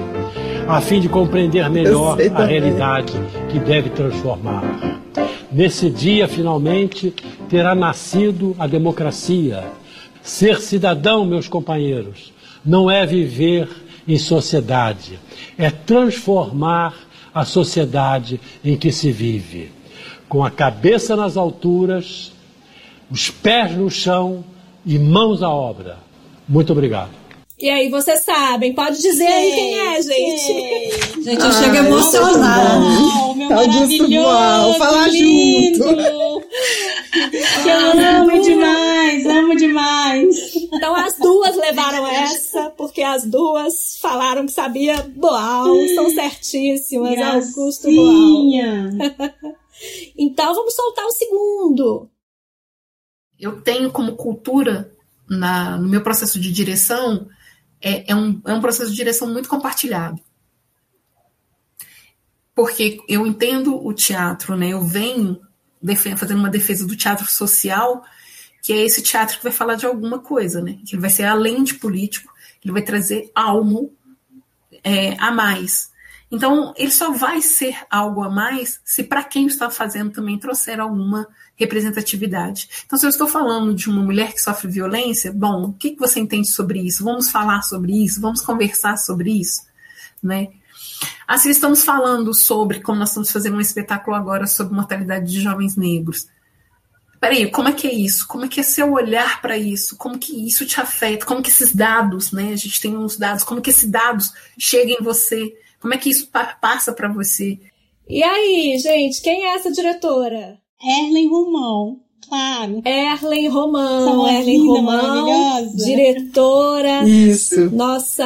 a fim de compreender melhor a realidade que deve transformar. Nesse dia, finalmente, terá nascido a democracia Ser cidadão, meus companheiros, não é viver em sociedade, é transformar a sociedade em que se vive. Com a cabeça nas alturas, os pés no chão e mãos à obra. Muito obrigado. E aí, vocês sabem, pode dizer aí quem é, gente. Gente, eu chego emocionada. Oh, meu tá maravilhoso, falar junto. Que eu amo demais, amo demais. Então as duas levaram essa, porque as duas falaram que sabia Boal, são certíssimas, Gracinha. Augusto Boal. então vamos soltar o segundo. Eu tenho como cultura, na, no meu processo de direção, é, é, um, é um processo de direção muito compartilhado. Porque eu entendo o teatro, né? Eu venho fazendo uma defesa do teatro social, que é esse teatro que vai falar de alguma coisa, né? Que vai ser além de político, ele vai trazer algo é, a mais. Então, ele só vai ser algo a mais se para quem está fazendo também trouxer alguma representatividade. Então, se eu estou falando de uma mulher que sofre violência, bom, o que, você entende sobre isso? Vamos falar sobre isso? Vamos conversar sobre isso? Né? Assim, estamos falando sobre, como nós estamos fazendo um espetáculo agora sobre mortalidade de jovens negros. Peraí, como é que é isso? Como é que é seu olhar para isso? Como que isso te afeta? Como que esses dados, né? A gente tem uns dados, como que esses dados chegam em você? Como é que isso passa para você? E aí, gente, quem é essa diretora? Erlen Romão, claro. Erlen Romão, Erlen Romão, diretora. Isso. Nossa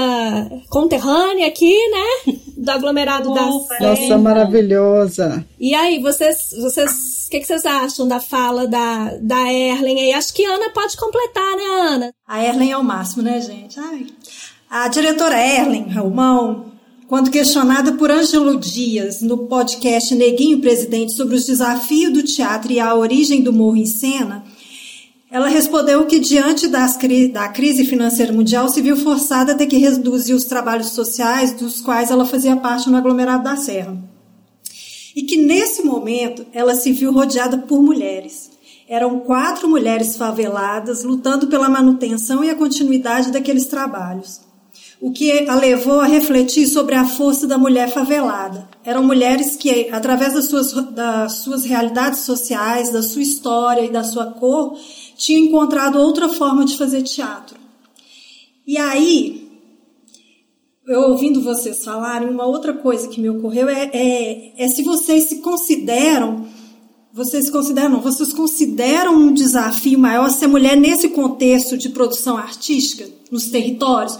conterrânea aqui, né? Do aglomerado da Serra. Nossa, maravilhosa. E aí, vocês, vocês, o que, que, vocês acham da fala da, da Erlen aí? Acho que a Ana pode completar, né, Ana? A Erlen é o máximo, né, gente? Ai. A diretora Erlen Romão, quando questionada por Ângelo Dias no podcast Neguinho Presidente sobre os desafios do teatro e a origem do Morro em Cena, ela respondeu que, diante das, da crise financeira mundial, se viu forçada a ter que reduzir os trabalhos sociais dos quais ela fazia parte no aglomerado da Serra. E que, nesse momento, ela se viu rodeada por mulheres. Eram quatro mulheres faveladas lutando pela manutenção e a continuidade daqueles trabalhos o que a levou a refletir sobre a força da mulher favelada. Eram mulheres que, através das suas, das suas realidades sociais, da sua história e da sua cor, tinham encontrado outra forma de fazer teatro. E aí, eu ouvindo vocês falarem, uma outra coisa que me ocorreu é, é, é se vocês se consideram vocês consideram, vocês consideram um desafio maior ser mulher nesse contexto de produção artística, nos territórios?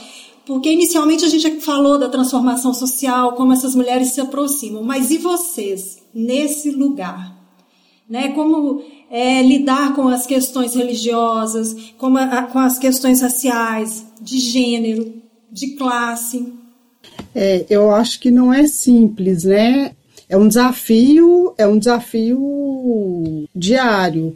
Porque inicialmente a gente falou da transformação social, como essas mulheres se aproximam, mas e vocês nesse lugar? Né? Como é, lidar com as questões religiosas, com, a, com as questões raciais, de gênero, de classe? É, eu acho que não é simples, né? É um desafio, é um desafio diário.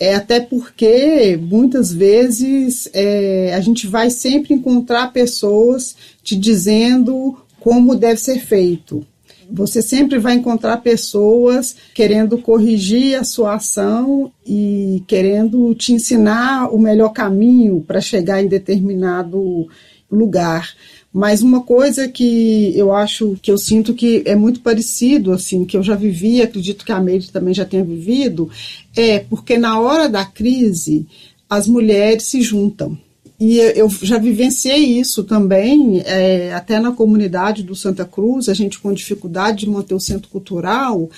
É até porque muitas vezes é, a gente vai sempre encontrar pessoas te dizendo como deve ser feito. Você sempre vai encontrar pessoas querendo corrigir a sua ação e querendo te ensinar o melhor caminho para chegar em determinado lugar. Mas uma coisa que eu acho que eu sinto que é muito parecido, assim, que eu já vivi, acredito que a Meire também já tenha vivido, é porque na hora da crise as mulheres se juntam. E eu já vivenciei isso também, é, até na comunidade do Santa Cruz, a gente com dificuldade de manter o centro cultural,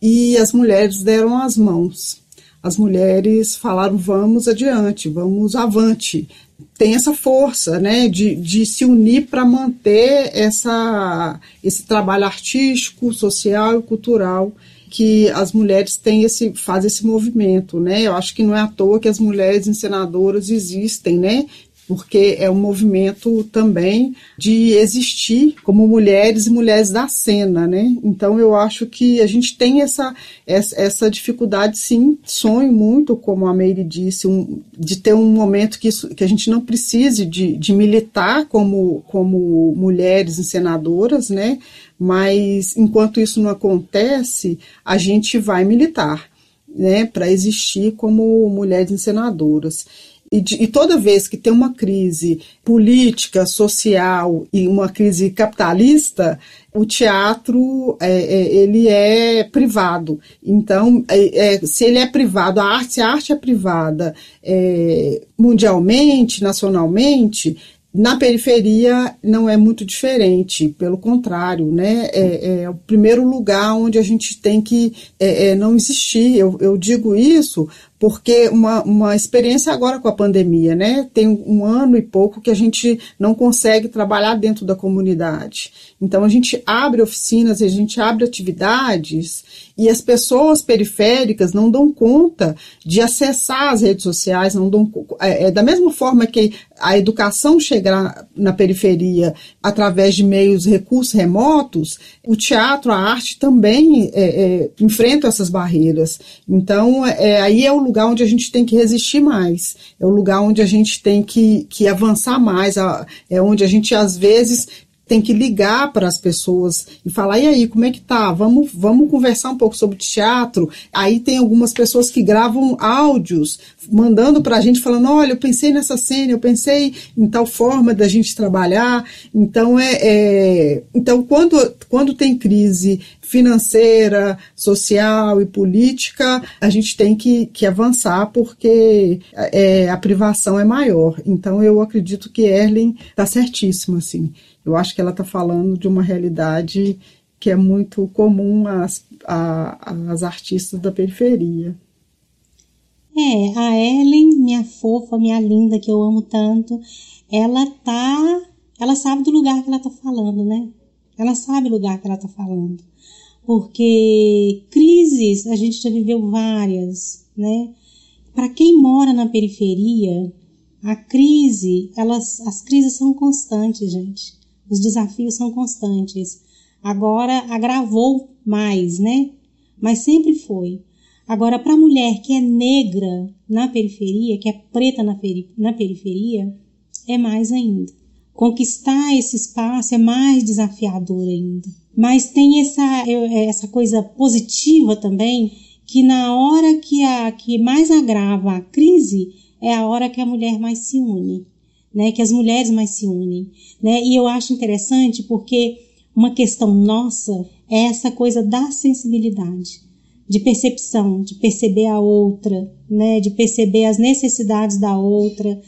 e as mulheres deram as mãos. As mulheres falaram: vamos adiante, vamos avante, tem essa força né, de, de se unir para manter essa, esse trabalho artístico, social e cultural que as mulheres têm esse, fazem esse movimento, né? Eu acho que não é à toa que as mulheres encenadoras existem, né? Porque é um movimento também de existir como mulheres e mulheres da cena, né? Então eu acho que a gente tem essa, essa, dificuldade, sim, sonho muito, como a Meire disse, um, de ter um momento que, isso, que a gente não precise de, de militar como, como mulheres encenadoras, né? Mas enquanto isso não acontece, a gente vai militar, né? Para existir como mulheres encenadoras. E, de, e, toda vez que tem uma crise política, social e uma crise capitalista, o teatro é, é, ele é privado. Então, é, é se ele é privado, a arte, a arte é privada é, mundialmente, nacionalmente, na periferia não é muito diferente, pelo contrário, né? É, é o primeiro lugar onde a gente tem que é, é, não existir. Eu, eu digo isso porque uma, uma experiência agora com a pandemia, né? Tem um ano e pouco que a gente não consegue trabalhar dentro da comunidade. Então a gente abre oficinas, a gente abre atividades e as pessoas periféricas não dão conta de acessar as redes sociais, não dão é, é da mesma forma que a educação chega na periferia através de meios, recursos remotos, o teatro, a arte também é, é, enfrenta essas barreiras. Então, é, aí é o lugar onde a gente tem que resistir mais, é o lugar onde a gente tem que, que avançar mais, é onde a gente às vezes tem que ligar para as pessoas e falar, e aí, como é que tá? Vamos, vamos conversar um pouco sobre teatro. Aí tem algumas pessoas que gravam áudios, mandando para a gente, falando, olha, eu pensei nessa cena, eu pensei em tal forma da gente trabalhar. Então, é, é então quando, quando tem crise financeira, social e política, a gente tem que, que avançar porque é, a privação é maior. Então, eu acredito que Erlen está certíssimo, assim. Eu acho que ela está falando de uma realidade que é muito comum às, às artistas da periferia. É, a Ellen, minha fofa, minha linda, que eu amo tanto, ela tá. Ela sabe do lugar que ela tá falando, né? Ela sabe o lugar que ela tá falando. Porque crises, a gente já viveu várias, né? Para quem mora na periferia, a crise, elas, as crises são constantes, gente. Os desafios são constantes. Agora agravou mais, né? Mas sempre foi. Agora, para a mulher que é negra na periferia, que é preta na, na periferia, é mais ainda. Conquistar esse espaço é mais desafiador ainda. Mas tem essa, é, essa coisa positiva também, que na hora que, a, que mais agrava a crise, é a hora que a mulher mais se une né, que as mulheres mais se unem, né? E eu acho interessante porque uma questão nossa é essa coisa da sensibilidade, de percepção, de perceber a outra, né, de perceber as necessidades da outra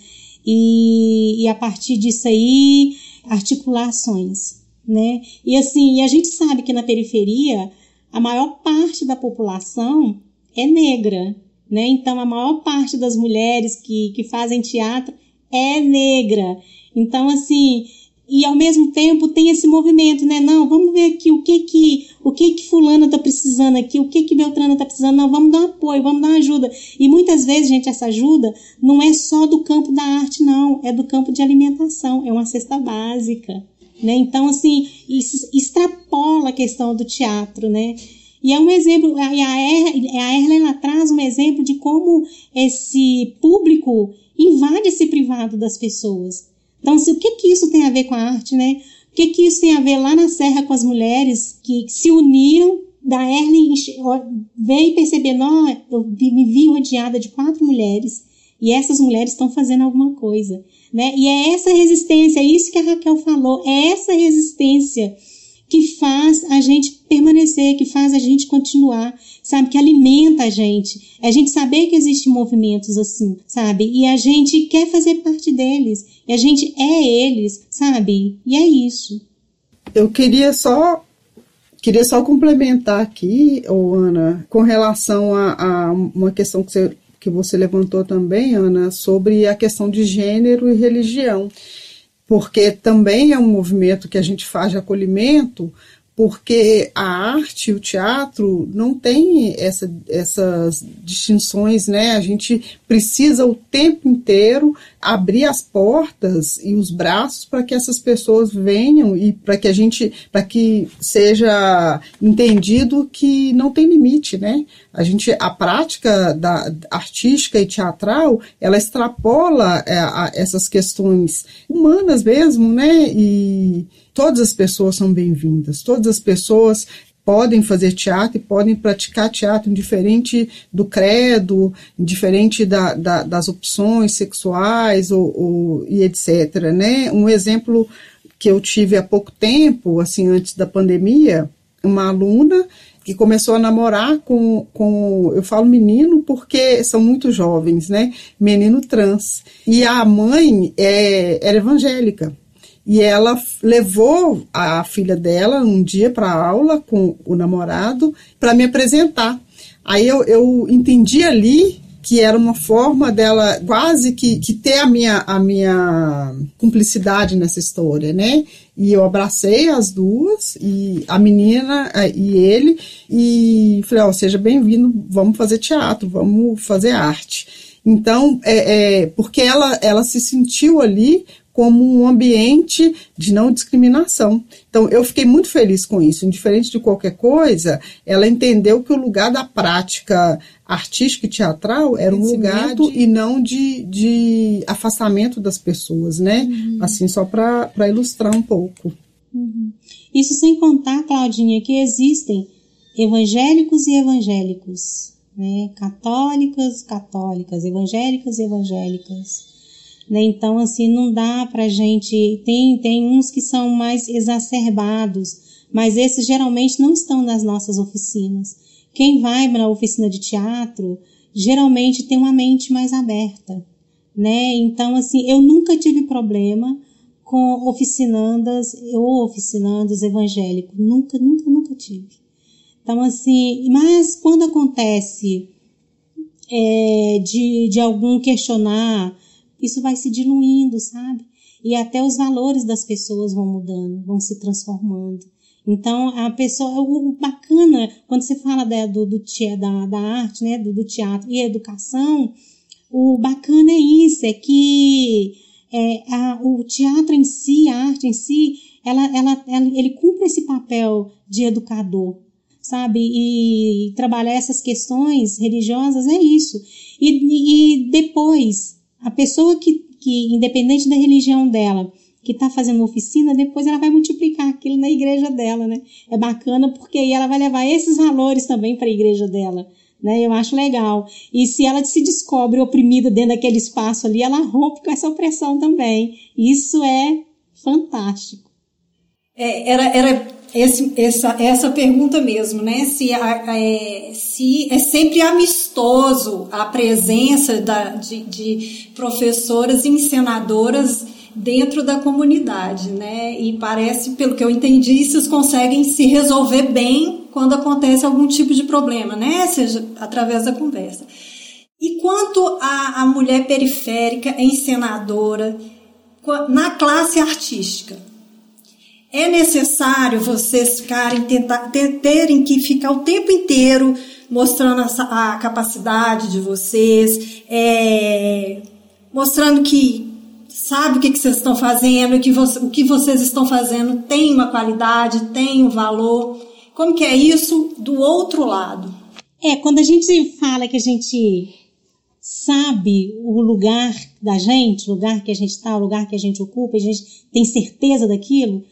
e, e a partir disso aí articular ações, né? E assim, e a gente sabe que na periferia a maior parte da população é negra, né? Então a maior parte das mulheres que, que fazem teatro é negra. Então, assim, e ao mesmo tempo tem esse movimento, né? Não, vamos ver aqui o que que o que que fulana tá precisando aqui, o que que Beltrana tá precisando. Não, vamos dar um apoio, vamos dar uma ajuda. E muitas vezes, gente, essa ajuda não é só do campo da arte, não, é do campo de alimentação, é uma cesta básica, né? Então, assim, isso extrapola a questão do teatro, né? E é um exemplo, a, ela traz um exemplo de como esse público invade esse privado das pessoas. Então, se, o que, que isso tem a ver com a arte, né? O que, que isso tem a ver lá na Serra com as mulheres que se uniram da Erlen veio perceber, não, eu me vi rodeada de quatro mulheres e essas mulheres estão fazendo alguma coisa, né? E é essa resistência, é isso que a Raquel falou, é essa resistência que faz a gente permanecer, que faz a gente continuar, sabe? Que alimenta a gente. É a gente saber que existem movimentos assim, sabe? E a gente quer fazer parte deles. E a gente é eles, sabe? E é isso. Eu queria só queria só complementar aqui, Ana, com relação a, a uma questão que você, que você levantou também, Ana, sobre a questão de gênero e religião porque também é um movimento que a gente faz de acolhimento, porque a arte, o teatro, não tem essa, essas distinções, né? A gente precisa o tempo inteiro abrir as portas e os braços para que essas pessoas venham e para que a gente, para que seja entendido que não tem limite, né? A gente, a prática da artística e teatral, ela extrapola é, essas questões humanas mesmo, né? E todas as pessoas são bem-vindas, todas as pessoas podem fazer teatro e podem praticar teatro indiferente do credo, indiferente da, da, das opções sexuais ou, ou, e etc. Né? Um exemplo que eu tive há pouco tempo, assim, antes da pandemia, uma aluna que começou a namorar com, com, eu falo menino porque são muito jovens, né? Menino trans. E a mãe é, era evangélica. E ela levou a filha dela um dia para aula com o namorado para me apresentar. Aí eu, eu entendi ali que era uma forma dela quase que, que ter a minha, a minha cumplicidade nessa história, né? E eu abracei as duas, e a menina e ele, e falei, ó, oh, seja bem-vindo, vamos fazer teatro, vamos fazer arte. Então, é, é, porque ela, ela se sentiu ali como um ambiente de não discriminação. Então, eu fiquei muito feliz com isso. Indiferente de qualquer coisa, ela entendeu que o lugar da prática artística e teatral era um lugar de, e não de, de afastamento das pessoas, né? Uhum. Assim, só para ilustrar um pouco. Uhum. Isso sem contar, Claudinha, que existem evangélicos e evangélicos, né? católicas, católicas, evangélicas e evangélicas. Né? Então, assim, não dá pra gente. Tem, tem uns que são mais exacerbados, mas esses geralmente não estão nas nossas oficinas. Quem vai na oficina de teatro geralmente tem uma mente mais aberta, né? Então, assim, eu nunca tive problema com oficinandas ou oficinandos evangélicos. Nunca, nunca, nunca tive. Então, assim, mas quando acontece é, de, de algum questionar, isso vai se diluindo, sabe? E até os valores das pessoas vão mudando, vão se transformando. Então, a pessoa, o, bacana, quando você fala da, do, do, da, da arte, né, do, do teatro e educação, o bacana é isso, é que é, a, o teatro em si, a arte em si, ela, ela, ela, ele cumpre esse papel de educador, sabe? E trabalhar essas questões religiosas é isso. E, e depois, a pessoa que, que, independente da religião dela, que está fazendo oficina, depois ela vai multiplicar aquilo na igreja dela, né? É bacana porque aí ela vai levar esses valores também para a igreja dela. Né? Eu acho legal. E se ela se descobre oprimida dentro daquele espaço ali, ela rompe com essa opressão também. Isso é fantástico. É, era, era esse, essa, essa pergunta mesmo, né? Se, é, se é sempre amistoso a presença da, de, de professoras e encenadoras dentro da comunidade, né? E parece, pelo que eu entendi, vocês conseguem se resolver bem quando acontece algum tipo de problema, né? Seja através da conversa. E quanto à, mulher periférica, encenadora, na classe artística, é necessário vocês ficarem tentar, terem que ficar o tempo inteiro mostrando a, a capacidade de vocês, é, mostrando que sabe o que, que vocês estão fazendo, que você, o que vocês estão fazendo tem uma qualidade, tem um valor. Como que é isso do outro lado? É, quando a gente fala que a gente sabe o lugar da gente, o lugar que a gente está, o lugar que a gente ocupa, a gente tem certeza daquilo,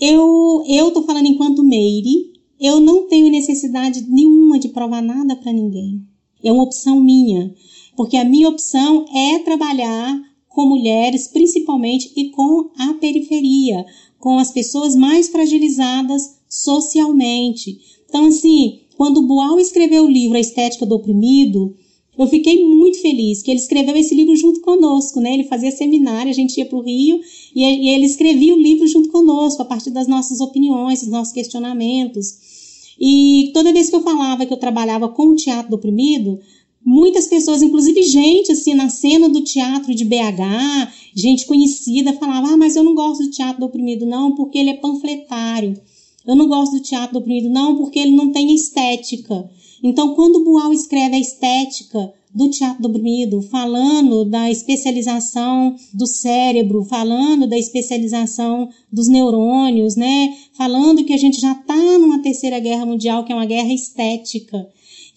eu, eu tô falando enquanto Meire, eu não tenho necessidade nenhuma de provar nada para ninguém. É uma opção minha, porque a minha opção é trabalhar com mulheres, principalmente, e com a periferia, com as pessoas mais fragilizadas socialmente. Então, assim, quando Boal escreveu o livro A Estética do Oprimido, eu fiquei muito feliz que ele escreveu esse livro junto conosco, né? Ele fazia seminário, a gente ia para o Rio e, ele escrevia o livro junto conosco, a partir das nossas opiniões, dos nossos questionamentos. E toda vez que eu falava que eu trabalhava com o teatro do oprimido, muitas pessoas, inclusive gente assim na cena do teatro de BH, gente conhecida, falava: "Ah, mas eu não gosto do teatro do oprimido não, porque ele é panfletário. Eu não gosto do teatro do oprimido não, porque ele não tem estética." Então, quando o Boal escreve a estética do teatro do oprimido, falando da especialização do cérebro, falando da especialização dos neurônios, né? Falando que a gente já está numa terceira guerra mundial, que é uma guerra estética.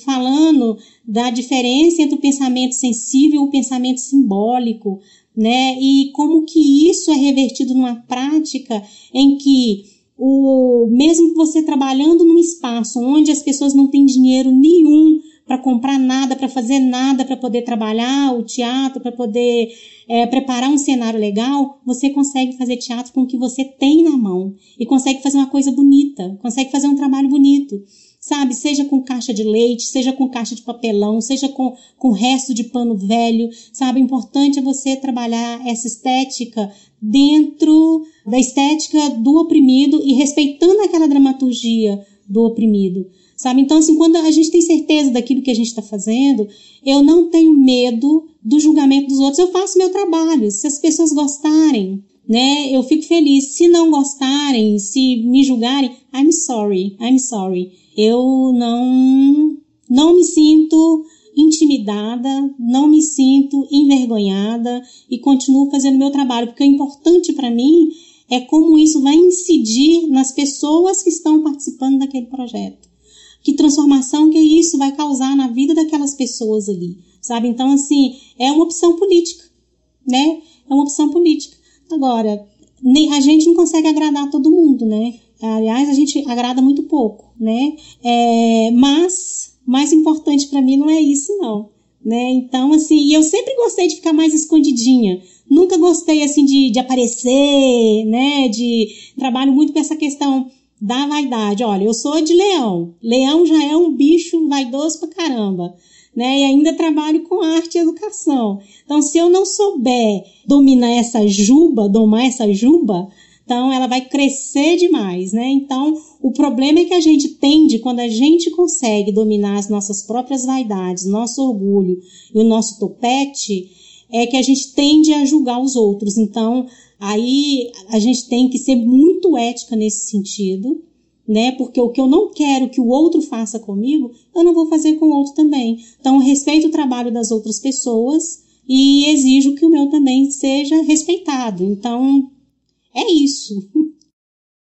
Falando da diferença entre o pensamento sensível e o pensamento simbólico, né? E como que isso é revertido numa prática em que o mesmo você trabalhando num espaço onde as pessoas não têm dinheiro nenhum para comprar nada, para fazer nada, para poder trabalhar o teatro, para poder é, preparar um cenário legal, você consegue fazer teatro com o que você tem na mão e consegue fazer uma coisa bonita, consegue fazer um trabalho bonito sabe? Seja com caixa de leite, seja com caixa de papelão, seja com, com resto de pano velho, sabe? Importante é você trabalhar essa estética dentro da estética do oprimido e respeitando aquela dramaturgia do oprimido, sabe? Então, assim, quando a gente tem certeza daquilo que a gente está fazendo, eu não tenho medo do julgamento dos outros, eu faço meu trabalho. Se as pessoas gostarem, né, eu fico feliz. Se não gostarem, se me julgarem, I'm sorry, I'm sorry eu não não me sinto intimidada, não me sinto envergonhada e continuo fazendo meu trabalho, porque o importante para mim é como isso vai incidir nas pessoas que estão participando daquele projeto. Que transformação que isso vai causar na vida daquelas pessoas ali, sabe? Então, assim, é uma opção política, né? É uma opção política. Agora, a gente não consegue agradar todo mundo, né? Aliás, a gente agrada muito pouco, né? É, mas mais importante para mim não é isso, não. Né? Então, assim, eu sempre gostei de ficar mais escondidinha. Nunca gostei, assim, de, de aparecer, né? De trabalho muito com essa questão da vaidade. Olha, eu sou de leão. Leão já é um bicho vaidoso pra caramba. Né? E ainda trabalho com arte e educação. Então, se eu não souber dominar essa juba, domar essa juba, então ela vai crescer demais, né? Então, o problema é que a gente tende, quando a gente consegue dominar as nossas próprias vaidades, nosso orgulho e o nosso topete, é que a gente tende a julgar os outros. Então, aí a gente tem que ser muito ética nesse sentido, né? Porque o que eu não quero que o outro faça comigo, eu não vou fazer com o outro também. Então, respeito o trabalho das outras pessoas e exijo que o meu também seja respeitado. Então, é isso.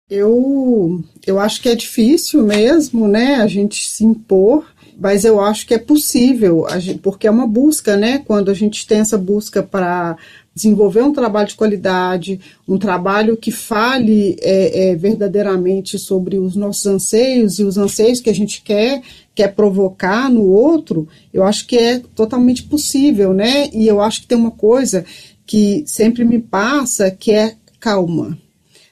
Eu, eu acho que é difícil mesmo, né, a gente se impor, mas eu acho que é possível, gente, porque é uma busca, né, quando a gente tem essa busca para desenvolver um trabalho de qualidade, um trabalho que fale é, é, verdadeiramente sobre os nossos anseios e os anseios que a gente quer, quer provocar no outro, eu acho que é totalmente possível, né? E eu acho que tem uma coisa que sempre me passa que é calma,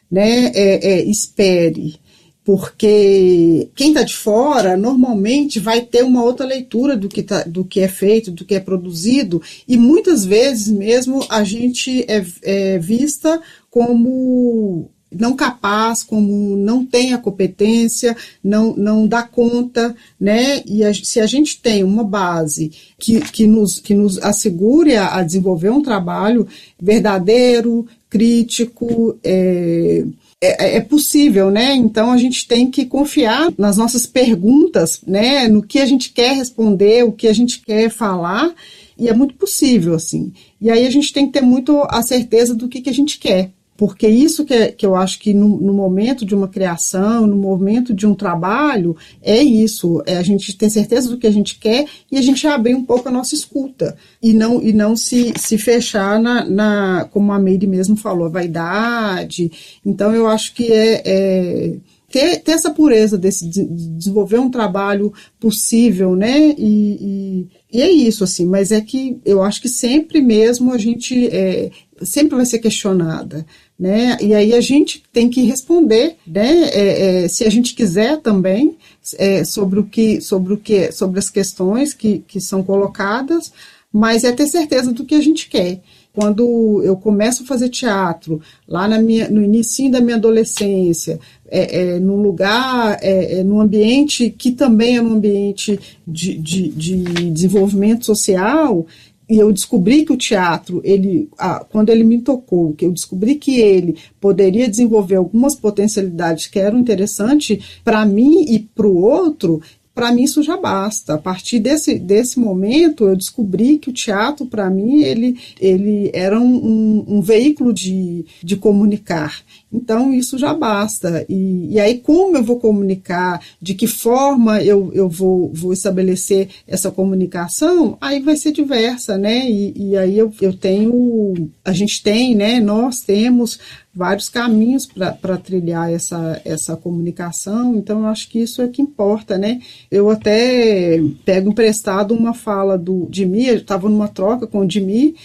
né? É, é, espere, porque quem está de fora normalmente vai ter uma outra leitura do que, tá, do que é feito, do que é produzido, e muitas vezes mesmo a gente é, é vista como não capaz, como não tem a competência, não, não dá conta, né? E a, se a gente tem uma base que, que, nos, que nos assegure a, a desenvolver um trabalho verdadeiro, crítico, é, é, é, possível, né? Então a gente tem que confiar nas nossas perguntas, né? No que a gente quer responder, o que a gente quer falar, e é muito possível, assim. E aí a gente tem que ter muito a certeza do que, que a gente quer. Porque isso que, é, que eu acho que no, no, momento de uma criação, no momento de um trabalho, é isso. É a gente ter certeza do que a gente quer e a gente abrir um pouco a nossa escuta. E não, e não se, se fechar na, na, como a Meire mesmo falou, a vaidade. Então eu acho que é, é ter, ter essa pureza desse, de desenvolver um trabalho possível, né? E, e, e, é isso, assim, mas é que eu acho que sempre mesmo a gente é, sempre vai ser questionada né? E aí a gente tem que responder, né? É, é, se a gente quiser também é, sobre o que, sobre o que, sobre as questões que, que são colocadas, mas é ter certeza do que a gente quer. Quando eu começo a fazer teatro, lá na minha, no início da minha adolescência, é, é, num lugar, é, é, num ambiente que também é um ambiente de, de, de desenvolvimento social, e eu descobri que o teatro, ele, quando ele me tocou, que eu descobri que ele poderia desenvolver algumas potencialidades que eram interessantes para mim e para o outro, para mim isso já basta. A partir desse, desse momento, eu descobri que o teatro, para mim, ele, ele era um, um, um, veículo de, de comunicar. Então, isso já basta. E, e aí, como eu vou comunicar, de que forma eu, eu vou, vou estabelecer essa comunicação, aí vai ser diversa, né? E, e aí eu, eu tenho, a gente tem, né? Nós temos vários caminhos para trilhar essa, essa comunicação, então eu acho que isso é que importa, né? Eu até pego emprestado uma fala do Dimi, eu estava numa troca com o Dimi,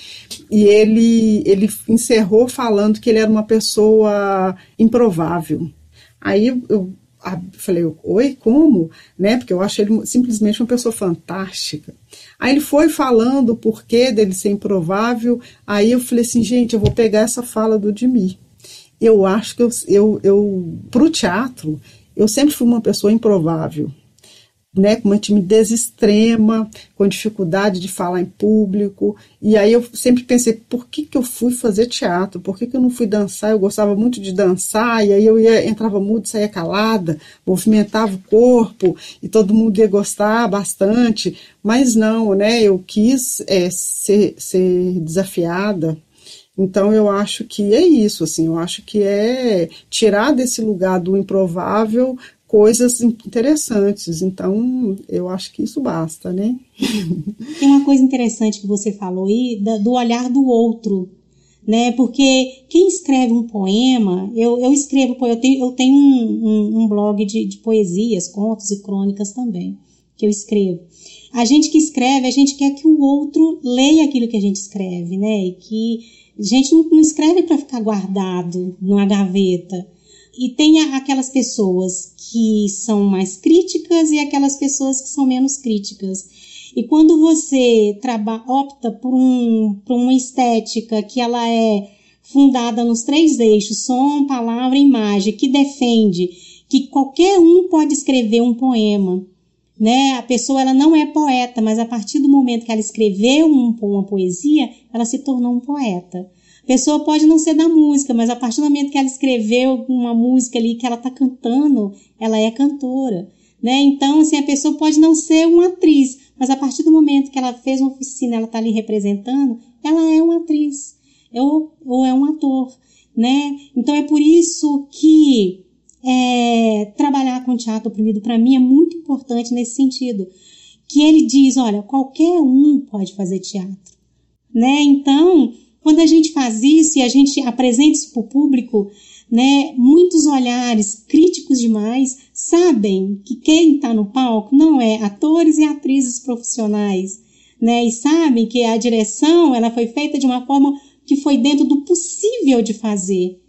e ele, ele encerrou falando que ele era uma pessoa improvável. Aí eu falei, oi, como? Né? Porque eu acho ele simplesmente uma pessoa fantástica. Aí ele foi falando o porquê dele ser improvável, aí eu falei assim, gente, eu vou pegar essa fala do Dimi eu acho que eu, eu, eu para o teatro, eu sempre fui uma pessoa improvável. né, com uma timidez extrema, com dificuldade de falar em público. E aí eu sempre pensei, por que, que eu fui fazer teatro? Por que, que eu não fui dançar? Eu gostava muito de dançar, e aí eu ia, entrava mudo, saía calada, movimentava o corpo, e todo mundo ia gostar bastante. Mas não, né? Eu quis é, ser, ser desafiada. Então eu acho que é isso, assim, eu acho que é tirar desse lugar do improvável coisas interessantes. Então, eu acho que isso basta, né? Tem uma coisa interessante que você falou aí, do olhar do outro, né? Porque quem escreve um poema, eu, eu escrevo, eu tenho, eu tenho um, um, um blog de, de poesias, contos e crônicas também, que eu escrevo. A gente que escreve, a gente quer que o outro leia aquilo que a gente escreve, né? E que a gente não, escreve para ficar guardado numa gaveta e tem aquelas pessoas que são mais críticas e aquelas pessoas que são menos críticas. E quando você opta por, um, por uma estética que ela é fundada nos três eixos, som, palavra e imagem, que defende que qualquer um pode escrever um poema, né? A pessoa ela não é poeta, mas a partir do momento que ela escreveu um, uma poesia, ela se tornou um poeta pessoa pode não ser da música, mas a partir do momento que ela escreveu uma música ali que ela está cantando, ela é cantora. Né? Então, assim, a pessoa pode não ser uma atriz, mas a partir do momento que ela fez uma oficina, ela está ali representando, ela é uma atriz ou, ou é um ator. Né? Então, é por isso que é, trabalhar com teatro oprimido, para mim, é muito importante nesse sentido. Que ele diz: olha, qualquer um pode fazer teatro. Né? Então, quando a gente faz isso e a gente apresenta isso para o público, né, muitos olhares críticos demais sabem que quem está no palco não é atores e atrizes profissionais, né, e sabem que a direção ela foi feita de uma forma que foi dentro do possível de fazer.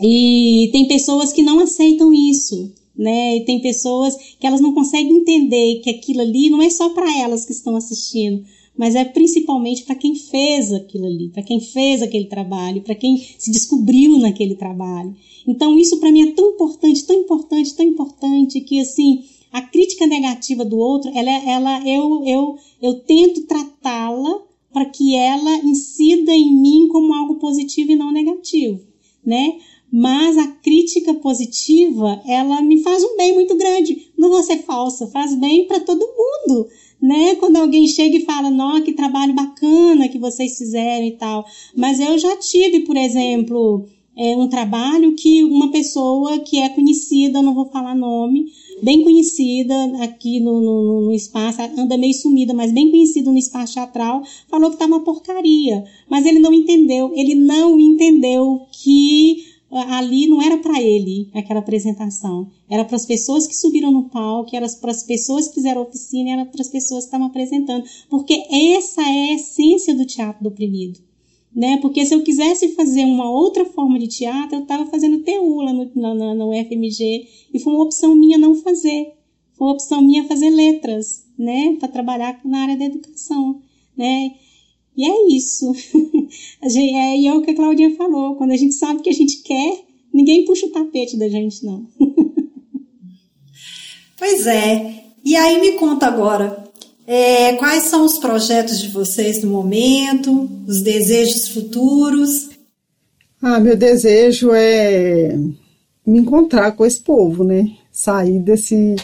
E tem pessoas que não aceitam isso, né? E tem pessoas que elas não conseguem entender que aquilo ali não é só para elas que estão assistindo, mas é principalmente para quem fez aquilo ali, para quem fez aquele trabalho, para quem se descobriu naquele trabalho. Então isso para mim é tão importante, tão importante, tão importante que assim a crítica negativa do outro, ela, ela eu eu eu tento tratá-la para que ela incida em mim como algo positivo e não negativo, né? Mas a crítica positiva, ela me faz um bem muito grande. Não vou ser falsa, faz bem para todo mundo né? Quando alguém chega e fala, nossa, que trabalho bacana que vocês fizeram e tal. Mas eu já tive, por exemplo, é, um trabalho que uma pessoa que é conhecida, não vou falar nome, bem conhecida aqui no, no, no, espaço, anda meio sumida, mas bem conhecida no espaço teatral, falou que tá uma porcaria. Mas ele não entendeu, ele não entendeu que ali não era para ele aquela apresentação. Era para as pessoas que subiram no palco, era para as pessoas que fizeram oficina, era para as pessoas que estavam apresentando. Porque essa é a essência do teatro do oprimido. Né? Porque se eu quisesse fazer uma outra forma de teatro, eu estava fazendo TU lá no, na, no UFMG e foi uma opção minha não fazer. Foi uma opção minha fazer letras, né? Para trabalhar na área da educação, né? E é isso. é, e é o que a Claudinha falou. Quando a gente sabe que a gente quer, ninguém puxa o tapete da gente, não. pois é. E aí me conta agora, é, quais são os projetos de vocês no momento, os desejos futuros? Ah, meu desejo é me encontrar com esse povo, né? Sair desse,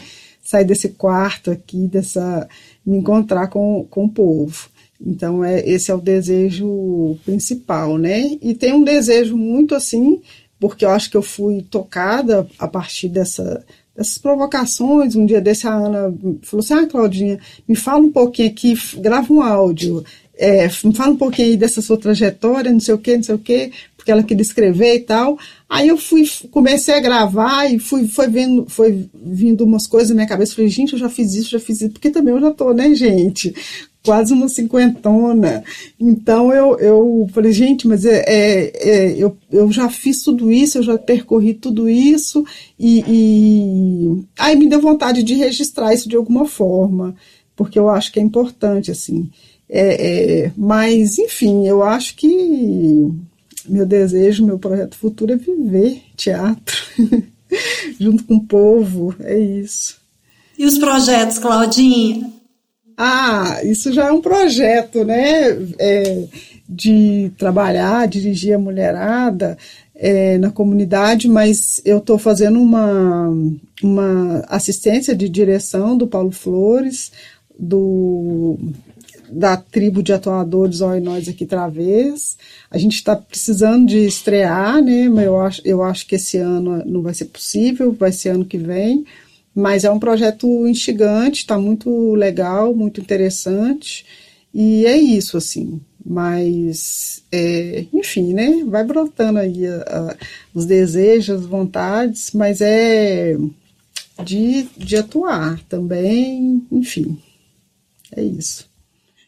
sair desse quarto aqui, dessa, me encontrar com, com o povo. Então, é, esse é o desejo principal, né? E tem um desejo muito assim, porque eu acho que eu fui tocada a partir dessa, dessas provocações. Um dia desse, a Ana falou assim: Ah, Claudinha, me fala um pouquinho aqui, grava um áudio. É, me fala um pouquinho aí dessa sua trajetória, não sei o que, não sei o que, porque ela queria escrever e tal. Aí eu fui, comecei a gravar e fui, foi vendo, foi vindo umas coisas na minha cabeça. Falei, gente, eu já fiz isso, já fiz isso, porque também eu já tô, né, gente? Quase uma cinquentona. Então eu, eu falei, gente, mas é, é, é, eu, eu já fiz tudo isso, eu já percorri tudo isso, e, e, aí me deu vontade de registrar isso de alguma forma, porque eu acho que é importante, assim. É, é, mas, enfim, eu acho que meu desejo, meu projeto futuro é viver teatro junto com o povo, é isso. E os projetos, Claudinha? Ah, isso já é um projeto, né? É, de trabalhar, dirigir a mulherada é, na comunidade, mas eu estou fazendo uma, uma assistência de direção do Paulo Flores, do da tribo de atuadores Oi Nós Aqui Travês. A gente está precisando de estrear, né? Mas eu acho, eu acho que esse ano não vai ser possível, vai ser ano que vem. Mas é um projeto instigante, está muito legal, muito interessante. E é isso, assim. Mas, é, enfim, né? Vai brotando aí a, a, os desejos, as vontades, mas é de, de atuar também, enfim. É isso.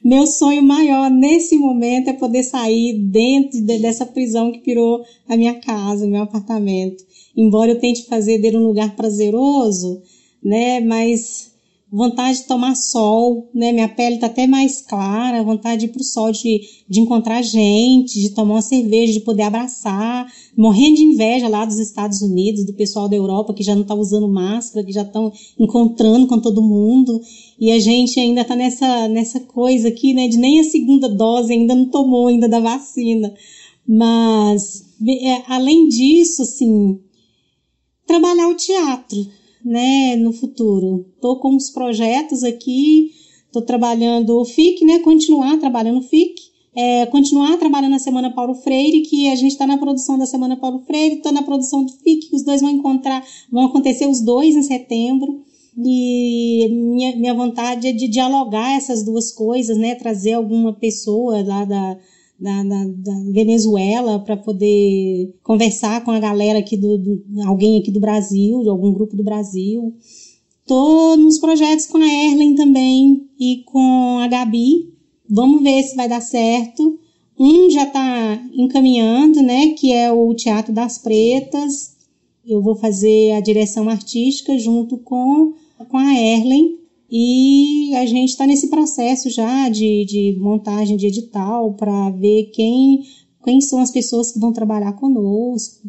Meu sonho maior nesse momento é poder sair dentro de, dessa prisão que virou a minha casa, meu apartamento. Embora eu tente fazer dele um lugar prazeroso, né? Mas vontade de tomar sol, né? Minha pele tá até mais clara, vontade de ir pro sol, de, de encontrar gente, de tomar uma cerveja, de poder abraçar, morrendo de inveja lá dos Estados Unidos, do pessoal da Europa que já não tá usando máscara, que já estão encontrando com todo mundo, e a gente ainda tá nessa, nessa coisa aqui, né, de nem a segunda dose ainda não tomou ainda da vacina. Mas, é, além disso, assim, trabalhar o teatro, né, no futuro. Tô com uns projetos aqui, tô trabalhando o FIC, né, continuar trabalhando o FIC, é, continuar trabalhando na Semana Paulo Freire, que a gente está na produção da Semana Paulo Freire, tô na produção do FIC, que os dois vão encontrar, vão acontecer os dois em setembro. E minha, minha vontade é de dialogar essas duas coisas, né, trazer alguma pessoa lá da, da, da, da Venezuela para poder conversar com a galera aqui do, do, alguém aqui do Brasil, de algum grupo do Brasil. Tô nos projetos com a Erlen também e com a Gabi. Vamos ver se vai dar certo. Um já está encaminhando, né, que é o Teatro das Pretas. Eu vou fazer a direção artística junto com, com a Erlen. E a gente está nesse processo já de, de montagem de edital para ver quem, quem são as pessoas que vão trabalhar conosco.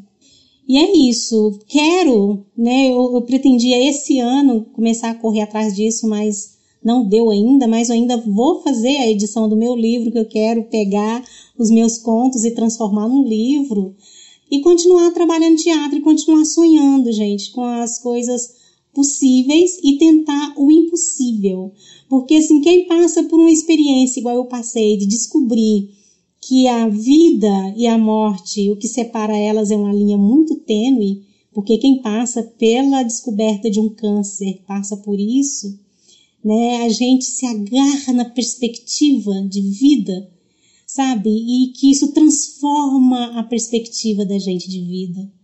E é isso. Quero, né? Eu, eu pretendia esse ano começar a correr atrás disso, mas não deu ainda. Mas eu ainda vou fazer a edição do meu livro, que eu quero pegar os meus contos e transformar num livro. E continuar trabalhando teatro e continuar sonhando, gente, com as coisas possíveis e tentar o impossível. Porque assim, quem passa por uma experiência igual eu passei de descobrir que a vida e a morte, o que separa elas é uma linha muito tênue, porque quem passa pela descoberta de um câncer passa por isso, né? A gente se agarra na perspectiva de vida, sabe? E que isso transforma a perspectiva da gente de vida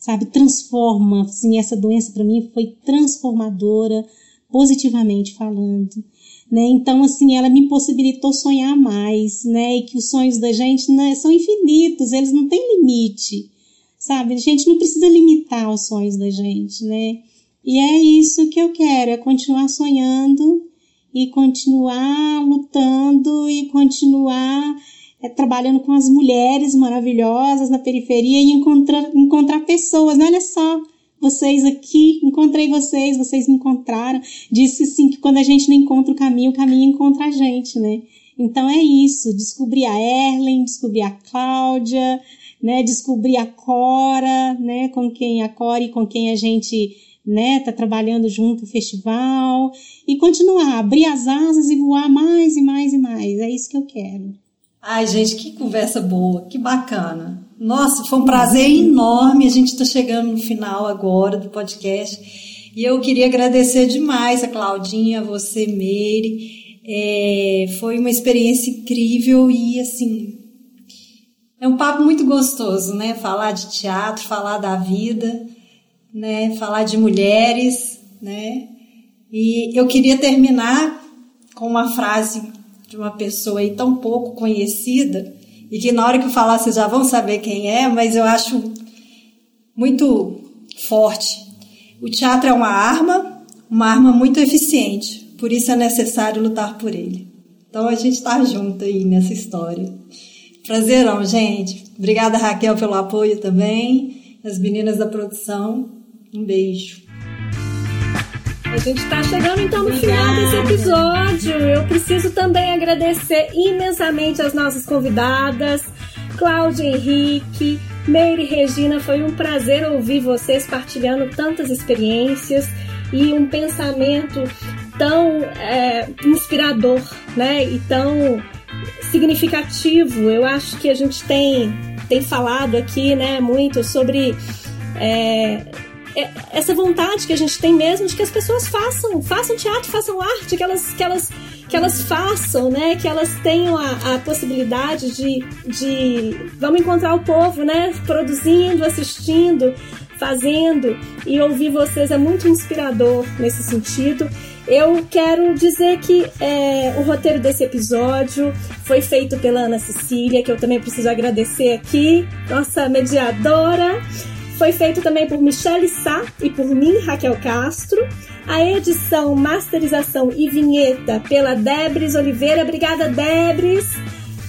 sabe? Transforma, assim, essa doença para mim foi transformadora, positivamente falando, né? Então, assim, ela me possibilitou sonhar mais, né? E que os sonhos da gente né, são infinitos, eles não têm limite, sabe? A gente não precisa limitar os sonhos da gente, né? E é isso que eu quero, é continuar sonhando e continuar lutando e continuar é, trabalhando com as mulheres maravilhosas na periferia e encontrar, encontrar pessoas. Né? Olha só, vocês aqui, encontrei vocês, vocês me encontraram. Disse assim que quando a gente não encontra o caminho, o caminho encontra a gente, né? Então é isso, descobrir a Erlen, descobrir a Cláudia, né? Descobrir a Cora, né? Com quem a Cora e com quem a gente né, tá trabalhando junto o festival e continuar, abrir as asas e voar mais e mais e mais. É isso que eu quero. Ai, gente, que conversa boa, que bacana. Nossa, foi um prazer enorme. A gente está chegando no final agora do podcast. E eu queria agradecer demais a Claudinha, a você, Meire. É, foi uma experiência incrível e, assim, é um papo muito gostoso, né? Falar de teatro, falar da vida, né? Falar de mulheres, né? E eu queria terminar com uma frase de uma pessoa aí tão pouco conhecida e que na hora que eu falar vocês já vão saber quem é, mas eu acho muito forte. O teatro é uma arma, uma arma muito eficiente, por isso é necessário lutar por ele. Então a gente está junto aí nessa história. Prazerão, gente. Obrigada, Raquel, pelo apoio também. As meninas da produção, um beijo. A gente está chegando então no final desse episódio. Eu preciso também agradecer imensamente as nossas convidadas, Cláudia Henrique, Meire Regina. Foi um prazer ouvir vocês partilhando tantas experiências e um pensamento tão é, inspirador, né? E tão significativo. Eu acho que a gente tem, tem falado aqui, né, muito sobre é, essa vontade que a gente tem mesmo de que as pessoas façam, façam teatro, façam arte, que elas, que elas, que elas façam, né? Que elas tenham a, a possibilidade de, de. Vamos encontrar o povo, né? Produzindo, assistindo, fazendo. E ouvir vocês é muito inspirador nesse sentido. Eu quero dizer que é, o roteiro desse episódio foi feito pela Ana Cecília, que eu também preciso agradecer aqui, nossa mediadora. Foi feito também por Michele Sá e por mim, Raquel Castro. A edição, masterização e vinheta pela Debris Oliveira. Obrigada, Debris.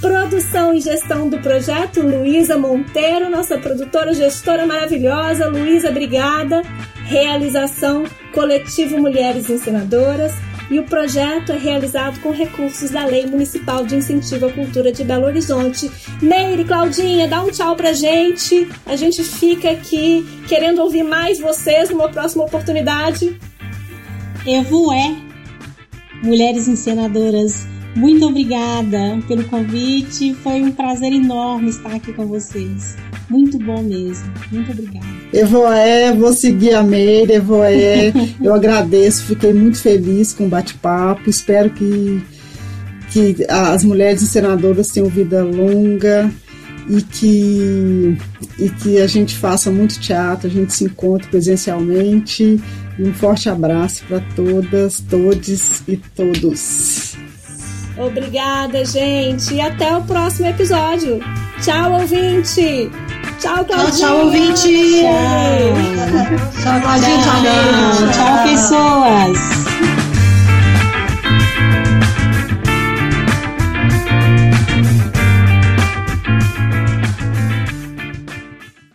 Produção e gestão do projeto, Luísa Monteiro, nossa produtora, gestora maravilhosa. Luísa, obrigada. Realização, Coletivo Mulheres Ensinadoras e o projeto é realizado com recursos da Lei Municipal de Incentivo à Cultura de Belo Horizonte. Neire, Claudinha, dá um tchau pra gente. A gente fica aqui querendo ouvir mais vocês numa próxima oportunidade. Evoé, Mulheres Encenadoras, muito obrigada pelo convite. Foi um prazer enorme estar aqui com vocês. Muito bom mesmo. Muito obrigada. Evoé, vou seguir a Meire, Evoé. Eu agradeço, fiquei muito feliz com o bate-papo. Espero que, que as mulheres encenadoras tenham vida longa e que, e que a gente faça muito teatro, a gente se encontre presencialmente. Um forte abraço para todas, todes e todos. Obrigada, gente. E até o próximo episódio. Tchau, ouvinte. Tchau. Tchau, tchau, ouvinte. Tchau. Tchau, Claudinha. Tchau, tchau pessoas.